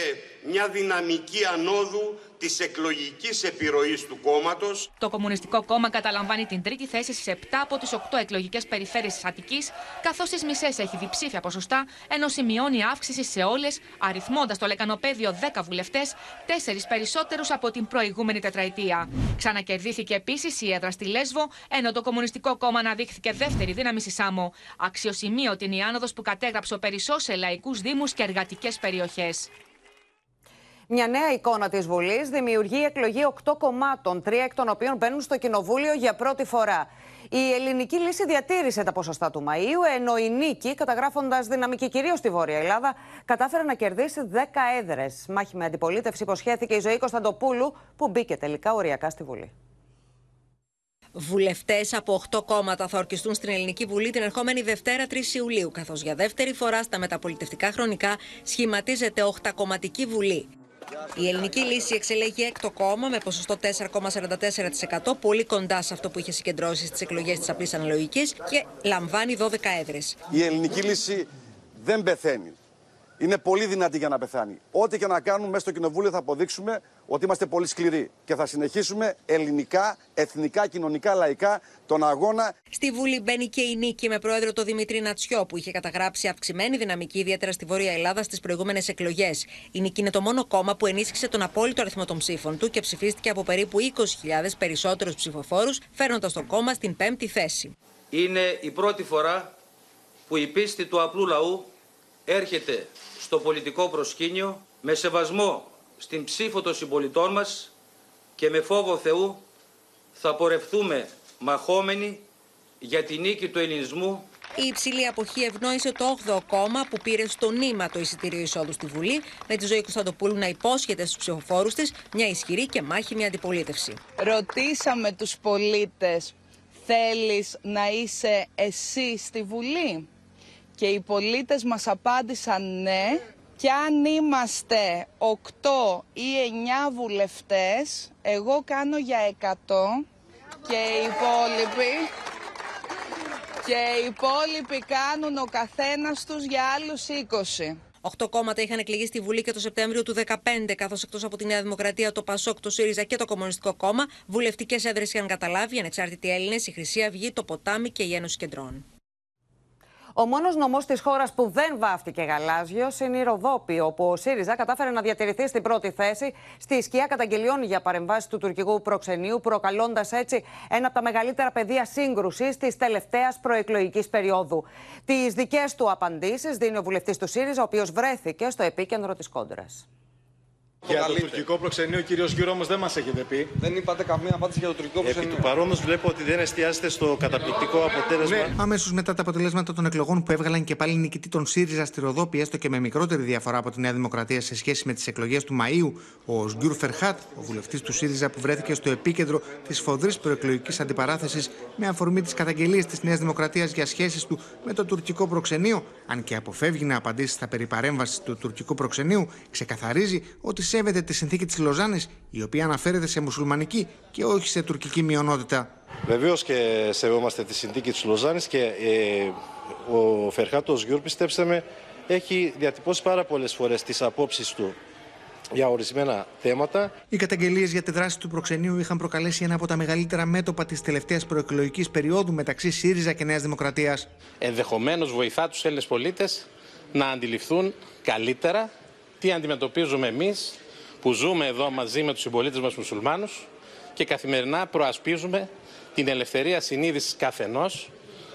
[SPEAKER 29] μια δυναμική ανόδου της εκλογικής επιρροής του κόμματος.
[SPEAKER 27] Το Κομμουνιστικό Κόμμα καταλαμβάνει την τρίτη θέση στις 7 από τις 8 εκλογικές περιφέρειες της Αττικής, καθώς στι μισές έχει διψήφια ποσοστά, ενώ σημειώνει αύξηση σε όλες, αριθμώντας το λεκανοπέδιο 10 βουλευτές, 4 περισσότερους από την προηγούμενη τετραετία. Ξανακερδίθηκε επίσης η έδρα στη Λέσβο, ενώ το Κομμουνιστικό Κόμμα αναδείχθηκε δεύτερη δύναμη στη Σάμο. Αξιοσημείωτη είναι η άνοδος που κατέγραψε ο Περισσός σε λαϊκούς Δήμους και εργατικές περιοχές.
[SPEAKER 2] Μια νέα εικόνα της Βουλής δημιουργεί εκλογή οκτώ κομμάτων, τρία εκ των οποίων μπαίνουν στο Κοινοβούλιο για πρώτη φορά. Η ελληνική λύση διατήρησε τα ποσοστά του Μαΐου, ενώ η νίκη, καταγράφοντας δυναμική κυρίως στη Βόρεια Ελλάδα, κατάφερε να κερδίσει 10 έδρες. Μάχη με αντιπολίτευση υποσχέθηκε η ζωή Κωνσταντοπούλου, που μπήκε τελικά οριακά στη Βουλή.
[SPEAKER 19] Βουλευτές από 8 κόμματα θα ορκιστούν στην Ελληνική Βουλή την ερχόμενη Δευτέρα 3 Ιουλίου, καθώς για δεύτερη φορά στα μεταπολιτευτικά χρονικά σχηματίζεται 8 Βουλή. Η ελληνική λύση εξελέγει έκτο κόμμα με ποσοστό 4,44%, πολύ κοντά σε αυτό που είχε συγκεντρώσει στις εκλογές της απλής αναλογικής και λαμβάνει 12 έδρες.
[SPEAKER 30] Η ελληνική λύση δεν πεθαίνει. Είναι πολύ δυνατή για να πεθάνει. Ό,τι και να κάνουμε μέσα στο κοινοβούλιο θα αποδείξουμε ότι είμαστε πολύ σκληροί και θα συνεχίσουμε ελληνικά, εθνικά, κοινωνικά, λαϊκά τον αγώνα.
[SPEAKER 19] Στη Βουλή μπαίνει και η νίκη με πρόεδρο το Δημητρή Νατσιό, που είχε καταγράψει αυξημένη δυναμική, ιδιαίτερα στη Βόρεια Ελλάδα, στις προηγούμενες εκλογές. Η νίκη είναι το μόνο κόμμα που ενίσχυσε τον απόλυτο αριθμό των ψήφων του και ψηφίστηκε από περίπου 20.000 περισσότερους ψηφοφόρους, φέρνοντας το κόμμα στην πέμπτη θέση.
[SPEAKER 24] Είναι η πρώτη φορά που η πίστη του απλού λαού έρχεται στο πολιτικό προσκήνιο με σεβασμό στην ψήφο των συμπολιτών μας και με φόβο Θεού θα πορευθούμε μαχόμενοι για τη νίκη του ελληνισμού
[SPEAKER 19] η υψηλή αποχή ευνόησε το 8ο κόμμα που πήρε στο νήμα το εισιτήριο εισόδου στη Βουλή, με τη ζωή Κωνσταντοπούλου να υπόσχεται στους ψηφοφόρους της μια ισχυρή και μάχημη αντιπολίτευση.
[SPEAKER 28] Ρωτήσαμε τους πολίτες, θέλεις να είσαι εσύ στη Βουλή; Και οι πολίτες μας απάντησαν ναι. Και αν είμαστε 8 ή 9 βουλευτές, εγώ κάνω για 100 και οι υπόλοιποι, και οι υπόλοιποι κάνουν ο καθένας τους για άλλους 20.
[SPEAKER 19] Οχτώ κόμματα είχαν εκλεγεί στη Βουλή και το Σεπτέμβριο του 2015, καθώς εκτός από τη Νέα Δημοκρατία, το Πασόκ, το ΣΥΡΙΖΑ και το Κομμουνιστικό Κόμμα, βουλευτικές έδρες είχαν καταλάβει οι ανεξάρτητοι Έλληνες, η Χρυσή Αυγή, το Ποτάμι και η Ένωση Κεντρών.
[SPEAKER 2] Ο μόνος νομός της χώρας που δεν βάφτηκε γαλάζιος είναι η Ροδόπη, όπου ο ΣΥΡΙΖΑ κατάφερε να διατηρηθεί στην πρώτη θέση στη σκιά καταγγελιών για παρεμβάσεις του τουρκικού προξενείου, προκαλώντας έτσι ένα από τα μεγαλύτερα πεδία σύγκρουσης της τελευταίας προεκλογικής περίοδου. Τις δικές του απαντήσεις δίνει ο βουλευτής του ΣΥΡΙΖΑ, ο οποίος βρέθηκε στο επίκεντρο της κόντρας.
[SPEAKER 31] Για το τουρκικό προξενείο, κύριος Γιώργος, όμως δεν μας έχετε πει.
[SPEAKER 32] Δεν είπατε καμία απάντηση για το τουρκικό προξενείο.
[SPEAKER 31] Επί του παρόντος, βλέπω ότι δεν εστιάζετε στο καταπληκτικό αποτέλεσμα.
[SPEAKER 33] Ναι. Αμέσως μετά τα αποτελέσματα των εκλογών που έβγαλαν και πάλι νικητή τον ΣΥΡΙΖΑ στη Ροδόπη, έστω και με μικρότερη διαφορά από τη Νέα Δημοκρατία σε σχέση με τις εκλογές του Μαΐου, ο Σγκιουρ Φερχάτ, ο βουλευτής του ΣΥΡΙΖΑ που βρέθηκε στο επίκεντρο της φοδρής προεκλογικής αντιπαράθεσης με αφορμή τις καταγγελίες της Νέας Δημοκρατίας για σχέσεις του με το τουρκικό προξενείο, αν και αποφεύγει να απαντήσει στα περί του τουρκικού προξενείου, ξεκαθαρίζει ότι σέβεται τη συνθήκη της Λοζάνης, η οποία αναφέρεται σε μουσουλμανική και όχι σε τουρκική μειονότητα.
[SPEAKER 31] Βεβαίως και σεβόμαστε τη συνθήκη της Λοζάνης και ε, ο Φερχάτ Οζγκιούρ, πιστέψτε με, έχει διατυπώσει πάρα πολλές φορές τις απόψεις του για ορισμένα θέματα.
[SPEAKER 33] Οι καταγγελίες για τη δράση του προξενείου είχαν προκαλέσει ένα από τα μεγαλύτερα μέτωπα της τελευταίας προεκλογικής περίοδου μεταξύ ΣΥΡΙΖΑ και Νέας Δημοκρατίας.
[SPEAKER 24] Ενδεχομένως βοηθά τους Έλληνες πολίτες να αντιληφθούν καλύτερα τι αντιμετωπίζουμε εμείς που ζούμε εδώ μαζί με τους συμπολίτες μας μουσουλμάνους και καθημερινά προασπίζουμε την ελευθερία συνείδησης καθενός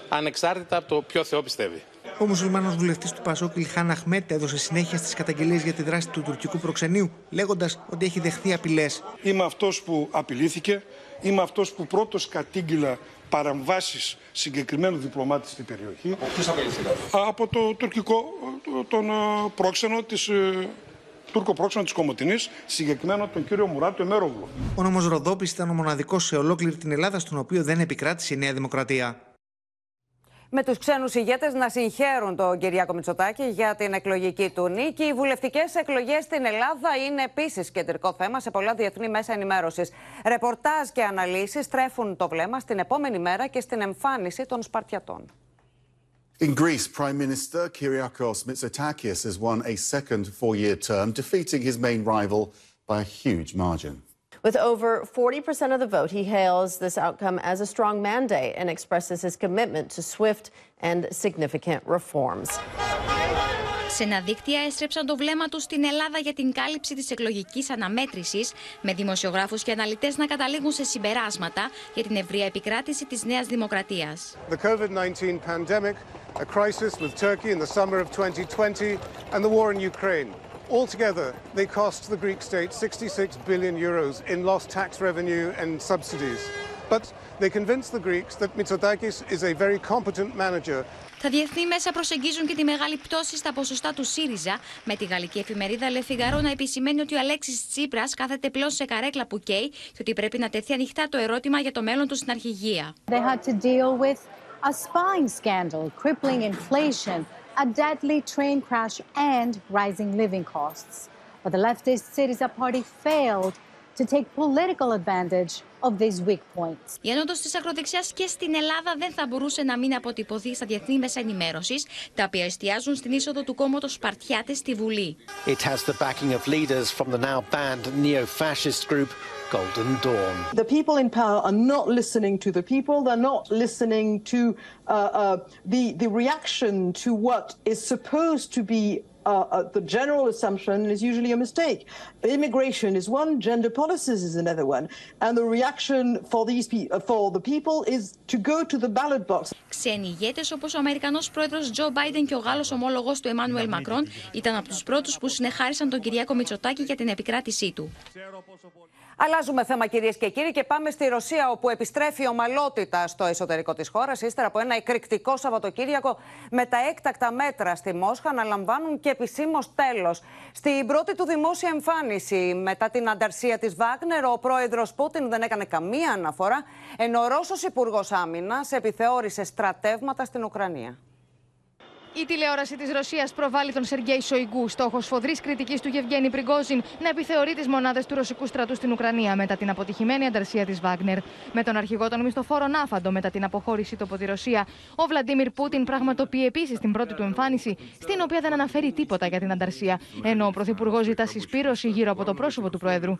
[SPEAKER 24] ανεξάρτητα από το ποιο Θεό πιστεύει.
[SPEAKER 33] Ο μουσουλμάνος βουλευτής του Πασόκ Ιλχάν Αχμέτ έδωσε συνέχεια στις καταγγελίες για τη δράση του τουρκικού προξενείου, λέγοντας ότι έχει δεχθεί απειλές.
[SPEAKER 34] Είμαι αυτός που απειλήθηκε, είμαι αυτός που πρώτος κατήγγειλα παραμβάσεις συγκεκριμένου διπλωμάτη στην περιοχή. Από το τουρκικό, τον πρόξενο της ε, Τούρκο πρόξενο της Κομωτινής, συγκεκριμένα τον κύριο Μουράτο Εμέρογλου.
[SPEAKER 33] Ο νόμος Ροδόπης ήταν ο μοναδικός σε ολόκληρη την Ελλάδα, στον οποίο δεν επικράτησε η Νέα Δημοκρατία.
[SPEAKER 2] Με τους ξένους ηγέτες να συγχαίρουν τον Κυριάκο Μητσοτάκη για την εκλογική του νίκη. Οι βουλευτικές εκλογές στην Ελλάδα είναι επίσης κεντρικό θέμα σε πολλά διεθνή μέσα ενημέρωσης. Ρεπορτάζ και αναλύσεις τρέφουν το βλέμμα στην επόμενη μέρα και στην εμφάνιση των Σπαρτιατών.
[SPEAKER 35] In Greece, Prime Minister Kyriakos Mitsotakis has won a second four year term, defeating his main rival by a huge margin.
[SPEAKER 29] With over 40% of the vote, he hails this outcome as a strong mandate and expresses his commitment to swift and significant reforms.
[SPEAKER 36] Ξένα δίκτυα έστρεψαν το βλέμμα του στην Ελλάδα για την κάλυψη της εκλογικής αναμέτρησης, με δημοσιογράφους και αναλυτές να καταλήγουν σε συμπεράσματα για την ευρεία επικράτηση της Νέας Δημοκρατίας.
[SPEAKER 37] The COVID-19 pandemic, a crisis with Turkey in the summer of 2020 and the war in Ukraine. Altogether, they cost the Greek state 66 billion euros in lost tax revenue and subsidies. But They convinced the Greeks that Mitsotakis is a very competent manager.
[SPEAKER 36] Τα διεθνή μέσα προσεγγίζουν και τη μεγάλη πτώση στα ποσοστά του ΣΥΡΙΖΑ, με τη γαλλική εφημερίδα Le Figaro να επισημαίνει ότι ο Αλέξης Τσίπρας κάθεται πλέον σε καρέκλα που καίει και ότι πρέπει να τεθεί ανοιχτά το ερώτημα για το μέλλον του στην αρχηγία.
[SPEAKER 38] They had to deal with a spying scandal, crippling inflation, a deadly train crash, and rising living costs. But the leftist Syriza party failed to take political advantage of these weak points.
[SPEAKER 36] Η ένοδο τη ακροδεξιά και στην Ελλάδα δεν θα μπορούσε να μην αποτυπωθεί στα διεθνή μέσα ενημέρωση, τα οποία εστιάζουν στην είσοδο του κόμματο Σπαρτιάτε στη Βουλή.
[SPEAKER 31] It has the backing of leaders from the now banned neo-fascist group Golden Dawn.
[SPEAKER 39] The people in power are not listening to the people. They're not listening to uh, uh, the the reaction to what is supposed to be uh, uh, the general assumption is usually a mistake. Immigration is one, gender policies is another one, and the reaction for these pe- uh, for the people is to go to the ballot box.
[SPEAKER 36] Ξένοι ηγέτες όπως ο Αμερικανός πρόεδρος Τζο Μπάιντεν και ο Γάλλος ομόλογος του Εμμάνουελ Μακρόν ήταν από τους πρώτους που συνεχάρισαν τον Κυριάκο Μητσοτάκη για την επικράτησή του.
[SPEAKER 2] Αλλάζουμε θέμα κυρίες και κύριοι και πάμε στη Ρωσία όπου επιστρέφει ομαλότητα στο εσωτερικό της χώρας ύστερα από ένα εκρηκτικό Σαββατοκύριακο με τα έκτακτα μέτρα στη Μόσχα να λαμβάνουν και επισήμως τέλος. Στην πρώτη του δημόσια εμφάνιση μετά την ανταρσία της Βάγνερ ο πρόεδρος Πούτιν δεν έκανε καμία αναφορά ενώ ο Ρώσος Υπουργός Άμυνας επιθεώρησε στρατεύματα στην Ουκρανία.
[SPEAKER 40] Η τηλεόραση της Ρωσίας προβάλλει τον Σεργέη Σοϊγκού, στόχος σφοδρή κριτικής του Γευγένη Πριγκόζιν, να επιθεωρεί τις μονάδες του ρωσικού στρατού στην Ουκρανία μετά την αποτυχημένη ανταρσία της Βάγνερ. Με τον αρχηγό των μισθοφόρων άφαντο μετά την αποχώρησή του από τη Ρωσία, ο Βλαντίμιρ Πούτιν πραγματοποιεί επίσης την πρώτη του εμφάνιση, στην οποία δεν αναφέρει τίποτα για την ανταρσία, ενώ ο Πρωθυπουργός ζητά συσπήρωση γύρω από το πρόσωπο του Προέδρου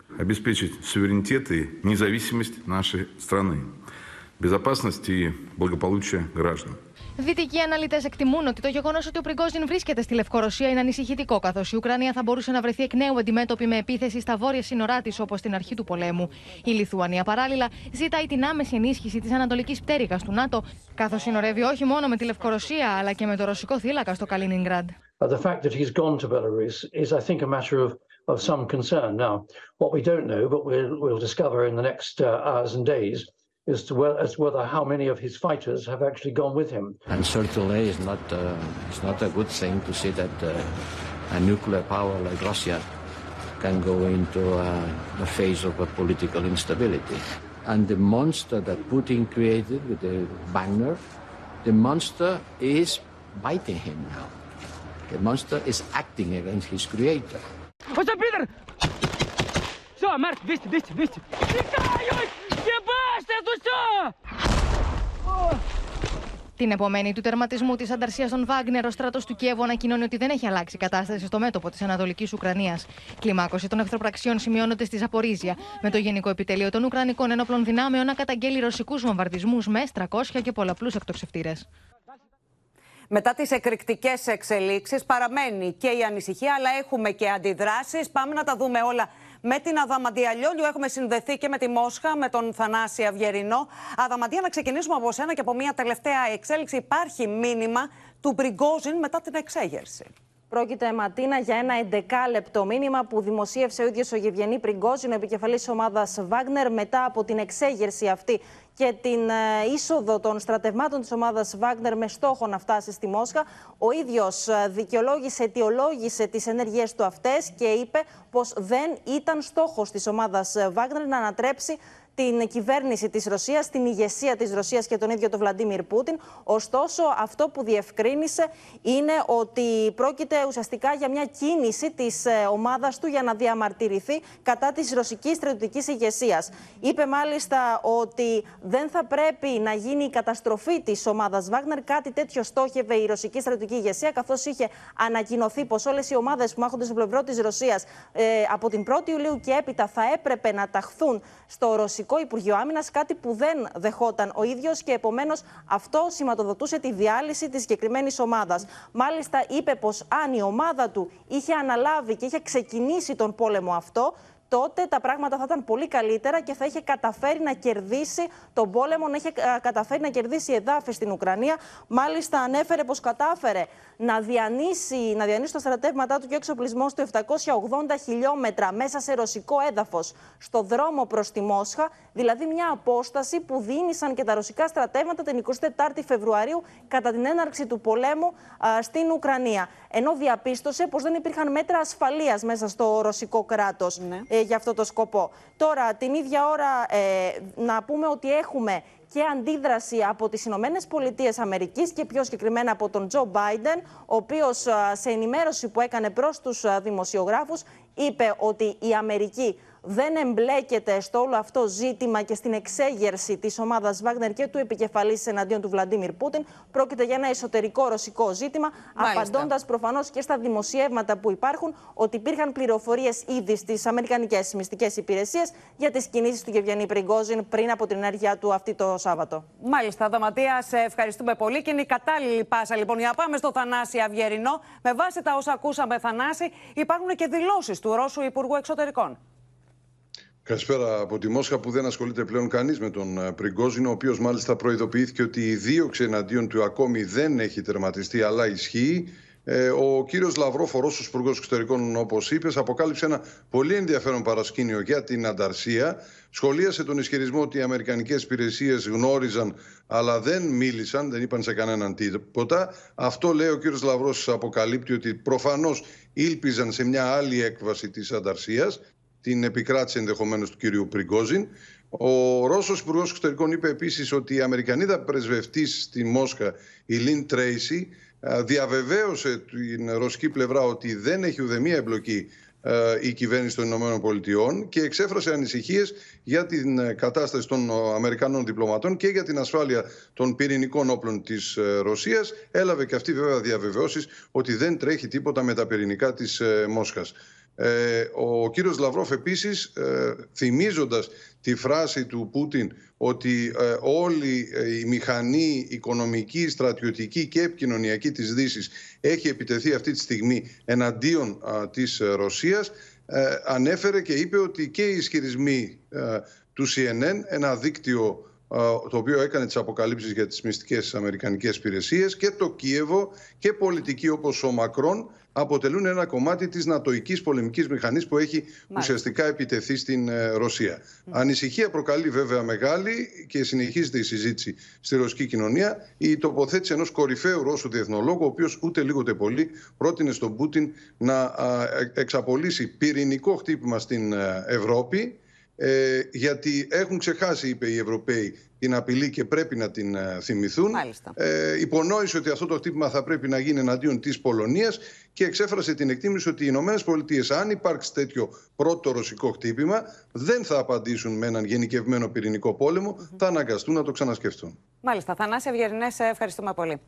[SPEAKER 10] обеспечить суверенитет и независимость нашей страны, безопасность и благополучие граждан.
[SPEAKER 40] Δυτικοί αναλυτέ εκτιμούν ότι το γεγονό ότι ο Πριγκόζιν βρίσκεται στη Λευκορωσία είναι ανησυχητικό, καθώ η Ουκρανία θα μπορούσε να βρεθεί εκ νέου αντιμέτωπη με επίθεση στα βόρεια σύνορά τη, όπω στην αρχή του πολέμου. Η Λιθουανία παράλληλα ζητάει την άμεση ενίσχυση τη ανατολική πτέρυγα του ΝΑΤΟ, καθώ συνορεύει όχι μόνο με τη Λευκορωσία, αλλά και με το ρωσικό θύλακα στο Καλίνιγκραντ.
[SPEAKER 41] Uh, the fact that he's gone to Belarus is, I think, a matter of, of some concern. Now, what we don't know, but we'll, we'll discover in the next uh, hours and days, as to as whether how many of his fighters have actually gone with him.
[SPEAKER 42] And certainly, it's not uh, it's not a good thing to see that uh, a nuclear power like Russia can go into uh, the phase of a political instability. And the monster that Putin created with the Wagner, the monster is biting him now. The monster is acting against his creator.
[SPEAKER 43] What's up, Peter? So, Mark, this, this, this.
[SPEAKER 40] Την επομένη του τερματισμού της ανταρσίας των Βάγκνερ, ο στρατός του Κιέβου ανακοινώνει ότι δεν έχει αλλάξει η κατάσταση στο μέτωπο της Ανατολικής Ουκρανίας. Κλιμάκωση των εχθροπραξιών σημειώνονται στη Ζαπορίζια, με το Γενικό Επιτελείο των Ουκρανικών Ενόπλων Δυνάμεων να καταγγέλει ρωσικούς βομβαρδισμούς με 300 και πολλαπλούς εκτοξευτήρες.
[SPEAKER 2] Μετά τις εκρηκτικές εξελίξεις, παραμένει και η ανησυχία, αλλά έχουμε και αντιδράσεις. Πάμε να τα δούμε όλα με την Αδαμαντιαλιόλιου. Έχουμε συνδεθεί και με τη Μόσχα, με τον Θανάση Αυγερινό. Αδαμαντία, να ξεκινήσουμε από σένα και από μια τελευταία εξέλιξη. Υπάρχει μήνυμα του Μπριγκόζιν μετά την εξέγερση.
[SPEAKER 44] Πρόκειται, Ματίνα, για ένα 11 λεπτό μήνυμα που δημοσίευσε ο ίδιος ο Γευγενή Πριγκόζιν, ο επικεφαλής ομάδας Βάγνερ, μετά από την εξέγερση αυτή και την ε, είσοδο των στρατευμάτων της ομάδας Βάγνερ με στόχο να φτάσει στη Μόσχα. Ο ίδιος ε, δικαιολόγησε, αιτιολόγησε τις ενέργειές του αυτές και είπε πως δεν ήταν στόχος της ομάδας Βάγνερ να ανατρέψει την κυβέρνηση της Ρωσίας, την ηγεσία της Ρωσίας και τον ίδιο τον Βλαντίμιρ Πούτιν. Ωστόσο, αυτό που διευκρίνησε είναι ότι πρόκειται ουσιαστικά για μια κίνηση της ε, ομάδας του για να διαμαρτυρηθεί κατά της ρωσικής στρατιωτικής ηγεσίας. Είπε μάλιστα ότι δεν θα πρέπει να γίνει η καταστροφή της ομάδας Βάγνερ. Κάτι τέτοιο στόχευε η ρωσική στρατιωτική ηγεσία, καθώς είχε ανακοινωθεί πως όλες οι ομάδες που μάχονται στο πλευρό της Ρωσίας ε, από την 1η Ιουλίου και έπειτα θα έπρεπε να ταχθούν στο ρωσικό Υπουργείο Άμυνας, κάτι που δεν δεχόταν ο ίδιος και επομένως αυτό σηματοδοτούσε τη διάλυση της συγκεκριμένης ομάδας. Μάλιστα, είπε πως αν η ομάδα του είχε αναλάβει και είχε ξεκινήσει τον πόλεμο αυτό, τότε τα πράγματα θα ήταν πολύ καλύτερα και θα είχε καταφέρει να κερδίσει τον πόλεμο, να είχε ε, καταφέρει να κερδίσει εδάφη στην Ουκρανία. Μάλιστα, ανέφερε πως κατάφερε να διανύσει, να διανύσει τα στρατεύματά του και εξοπλισμός του 780 χιλιόμετρα μέσα σε ρωσικό έδαφος στο δρόμο προς τη Μόσχα, δηλαδή μια απόσταση που δίνησαν και τα ρωσικά στρατεύματα την 24η Φεβρουαρίου κατά την έναρξη του πολέμου στην Ουκρανία. Ενώ διαπίστωσε πως δεν υπήρχαν μέτρα ασφαλείας μέσα στο ρωσικό κράτος ναι. Ε, για αυτό το σκοπό. Τώρα, την ίδια ώρα, ε, να πούμε ότι έχουμε και αντίδραση από τις Ηνωμένες Πολιτείες Αμερικής και πιο συγκεκριμένα από τον Τζο Μπάιντεν, ο οποίος σε ενημέρωση που έκανε προς τους δημοσιογράφους είπε ότι η Αμερική δεν εμπλέκεται στο όλο αυτό ζήτημα και στην εξέγερση της ομάδας Βάγνερ και του επικεφαλής εναντίον του Βλαντίμιρ Πούτιν. Πρόκειται για ένα εσωτερικό ρωσικό ζήτημα, απαντώντας προφανώς και στα δημοσιεύματα που υπάρχουν ότι υπήρχαν πληροφορίες ήδη στις αμερικανικές μυστικές υπηρεσίες για τις κινήσεις του Γευγενή Πριγκόζιν πριν από την ενέργειά του αυτή το Σάββατο.
[SPEAKER 2] Μάλιστα, Δαματία, σε ευχαριστούμε πολύ και είναι η κατάλληλη πάσα λοιπόν για να πάμε στο Θανάση Αυγερινό. Με βάση τα όσα ακούσαμε, Θανάση, υπάρχουν και δηλώσεις του Ρώσου Υπουργού Εξωτερικών.
[SPEAKER 45] Καλησπέρα από τη Μόσχα που δεν ασχολείται πλέον κανείς με τον ε, Πριγκόζινο, ο οποίος μάλιστα προειδοποιήθηκε ότι η δίωξη εναντίον του ακόμη δεν έχει τερματιστεί, αλλά ισχύει. Ε, ο κύριος Λαυρόφ, ο Ρώσος Υπουργός Εξωτερικών, όπως είπες, αποκάλυψε ένα πολύ ενδιαφέρον παρασκήνιο για την ανταρσία. Σχολίασε τον ισχυρισμό ότι οι Αμερικανικές υπηρεσίες γνώριζαν, αλλά δεν μίλησαν, δεν είπαν σε κανέναν τίποτα. Αυτό λέει ο κύριος Λαυρός, αποκαλύπτει ότι προφανώς ήλπιζαν σε μια άλλη έκβαση της ανταρσίας την επικράτηση ενδεχομένως του κυρίου Πριγκόζιν. Ο Ρώσος Υπουργός Εξωτερικών είπε επίσης ότι η Αμερικανίδα πρεσβευτής στη Μόσχα, η Λίν Τρέισι, διαβεβαίωσε την ρωσική πλευρά ότι δεν έχει ουδεμία εμπλοκή η κυβέρνηση των Ηνωμένων Πολιτειών και εξέφρασε ανησυχίες για την ε, κατάσταση των Αμερικανών διπλωματών και για την ασφάλεια των πυρηνικών όπλων της ε, Ρωσίας. Έλαβε και αυτή βέβαια διαβεβαιώσεις ότι δεν τρέχει τίποτα με τα πυρηνικά της ε, Μόσχας. Ε, ο κύριος Λαυρόφ επίσης, ε, θυμίζοντας τη φράση του Πούτιν ότι ε, όλη η μηχανή οικονομική, στρατιωτική και επικοινωνιακή της Δύσης έχει επιτεθεί αυτή τη στιγμή εναντίον της Ρωσίας, ανέφερε και είπε ότι και οι ισχυρισμοί του CNN, ένα δίκτυο το οποίο έκανε τις αποκαλύψεις για τις μυστικές αμερικανικές υπηρεσίες και το Κίεβο και πολιτικοί όπως ο Μακρόν αποτελούν ένα κομμάτι της νατοικής πολεμικής μηχανής που έχει ουσιαστικά επιτεθεί στην ε, Ρωσία. Ανησυχία προκαλεί βέβαια μεγάλη και συνεχίζεται η συζήτηση στη ρωσική κοινωνία. Η τοποθέτηση ενός κορυφαίου Ρώσου διεθνολόγου ο οποίος ούτε λίγο ούτε πολύ πρότεινε στον Πούτιν να ε, εξαπολύσει πυρηνικό χτύπημα στην ε, Ευρώπη ε, γιατί έχουν ξεχάσει, είπε οι Ευρωπαίοι, την απειλή και πρέπει να την ε, θυμηθούν. Ε, υπονόησε ότι αυτό το χτύπημα θα πρέπει να γίνει εναντίον της Πολωνίας και εξέφρασε την εκτίμηση ότι οι Ηνωμένες Πολιτείες, αν υπάρξει τέτοιο πρώτο ρωσικό χτύπημα, δεν θα απαντήσουν με έναν γενικευμένο πυρηνικό πόλεμο, θα αναγκαστούν να το ξανασκεφτούν.
[SPEAKER 2] Μάλιστα. Θανάση Ευγερινές, ευχαριστούμε πολύ.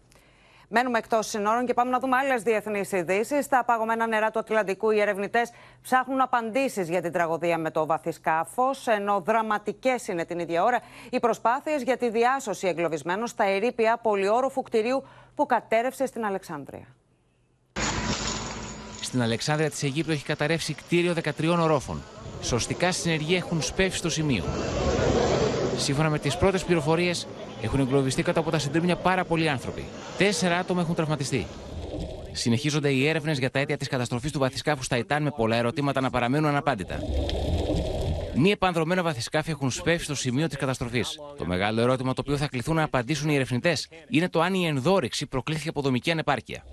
[SPEAKER 2] Μένουμε εκτός συνόρων και πάμε να δούμε άλλες διεθνείς ειδήσεις. Στα παγωμένα νερά του Ατλαντικού, οι ερευνητές ψάχνουν απαντήσεις για την τραγωδία με το βαθισκάφο, ενώ δραματικές είναι την ίδια ώρα οι προσπάθειες για τη διάσωση εγκλωβισμένων στα ερήπια πολυόροφου κτηρίου που κατέρευσε στην Αλεξάνδρεια.
[SPEAKER 46] Στην Αλεξάνδρεια της Αιγύπτου έχει καταρρεύσει κτίριο 13 ορόφων. Σωστικά συνεργεία έχουν σπεύσει στο σημείο. Σύμφωνα με τις πρώτες πληροφορίες, έχουν εγκλωβιστεί κάτω από τα συντρίμμια πάρα πολλοί άνθρωποι. Τέσσερα άτομα έχουν τραυματιστεί. Συνεχίζονται οι έρευνες για τα αίτια της καταστροφής του βαθισκάφου Ταϊτάν με πολλά ερωτήματα να παραμένουν αναπάντητα. Μη επανδρομένα βαθισκάφη έχουν σπεύσει στο σημείο της καταστροφής. Το μεγάλο ερώτημα το οποίο θα κληθούν να απαντήσουν οι ερευνητές είναι το αν η ενδόρυξη προκλήθηκε από δομική ανεπάρκεια.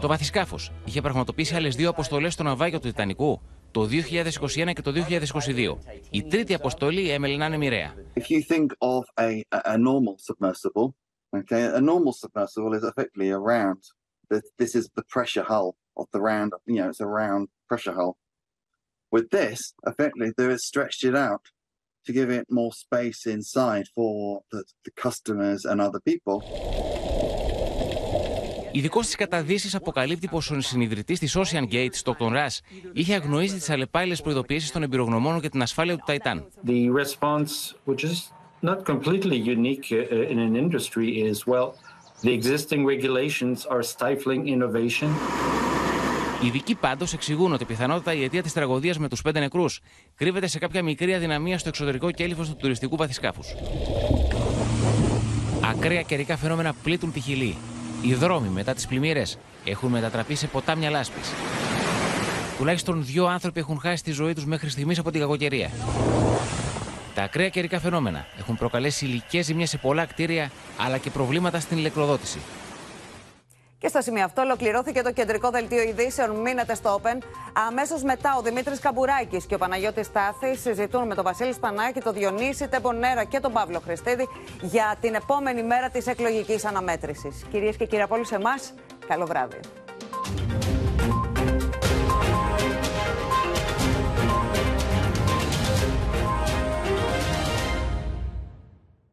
[SPEAKER 46] Το βαθισκάφος είχε πραγματοποιήσει άλλες δύο αποστολές στο ναυάγιο του Τιτανικού το 2021 και το 2022. Η τρίτη αποστολή έμελε να είναι μοιραία.
[SPEAKER 31] If you think of a, a normal submersible, okay, a normal submersible is effectively a round. This is the pressure hull of the round, you know, it's a round pressure hull. With this, effectively, they have stretched it out to give it more space inside for the, the customers and other people.
[SPEAKER 46] Ειδικός στι καταδύσει αποκαλύπτει πως ο συνειδητής της Ocean Gate, Stockton Rush, είχε αγνοήσει τις αλλεπάλληλες προειδοποιήσει των εμπειρογνωμόνων για την ασφάλεια του Ταϊτάν.
[SPEAKER 42] The response, which is not completely unique in an industry, is well, the existing regulations are stifling innovation.
[SPEAKER 46] Οι ειδικοί πάντως εξηγούν ότι πιθανότατα η αιτία της τραγωδίας με τους πέντε νεκρούς κρύβεται σε κάποια μικρή αδυναμία στο εξωτερικό κέλυφος του τουριστικού βαθισκάφου. Ακραία καιρικά φαινόμενα πλήττουν τη χιλή. Οι δρόμοι μετά τις πλημμύρες έχουν μετατραπεί σε ποτάμια λάσπης. Τουλάχιστον δύο άνθρωποι έχουν χάσει τη ζωή τους μέχρι στιγμής από την κακοκαιρία. Τα ακραία καιρικά φαινόμενα έχουν προκαλέσει υλικές ζημιές σε πολλά κτίρια αλλά και προβλήματα στην ηλεκτροδότηση.
[SPEAKER 2] Και στο σημείο αυτό ολοκληρώθηκε το κεντρικό δελτίο ειδήσεων. Μείνετε στο Open. Αμέσως μετά ο Δημήτρης Καμπουράκης και ο Παναγιώτης Στάθη συζητούν με τον Βασίλη Σπανάκη, τον Διονύση Τεμπονέρα και τον Παύλο Χριστίδη για την επόμενη μέρα της εκλογικής αναμέτρησης. Κυρίες και κύριοι από όλους εμάς, καλό βράδυ.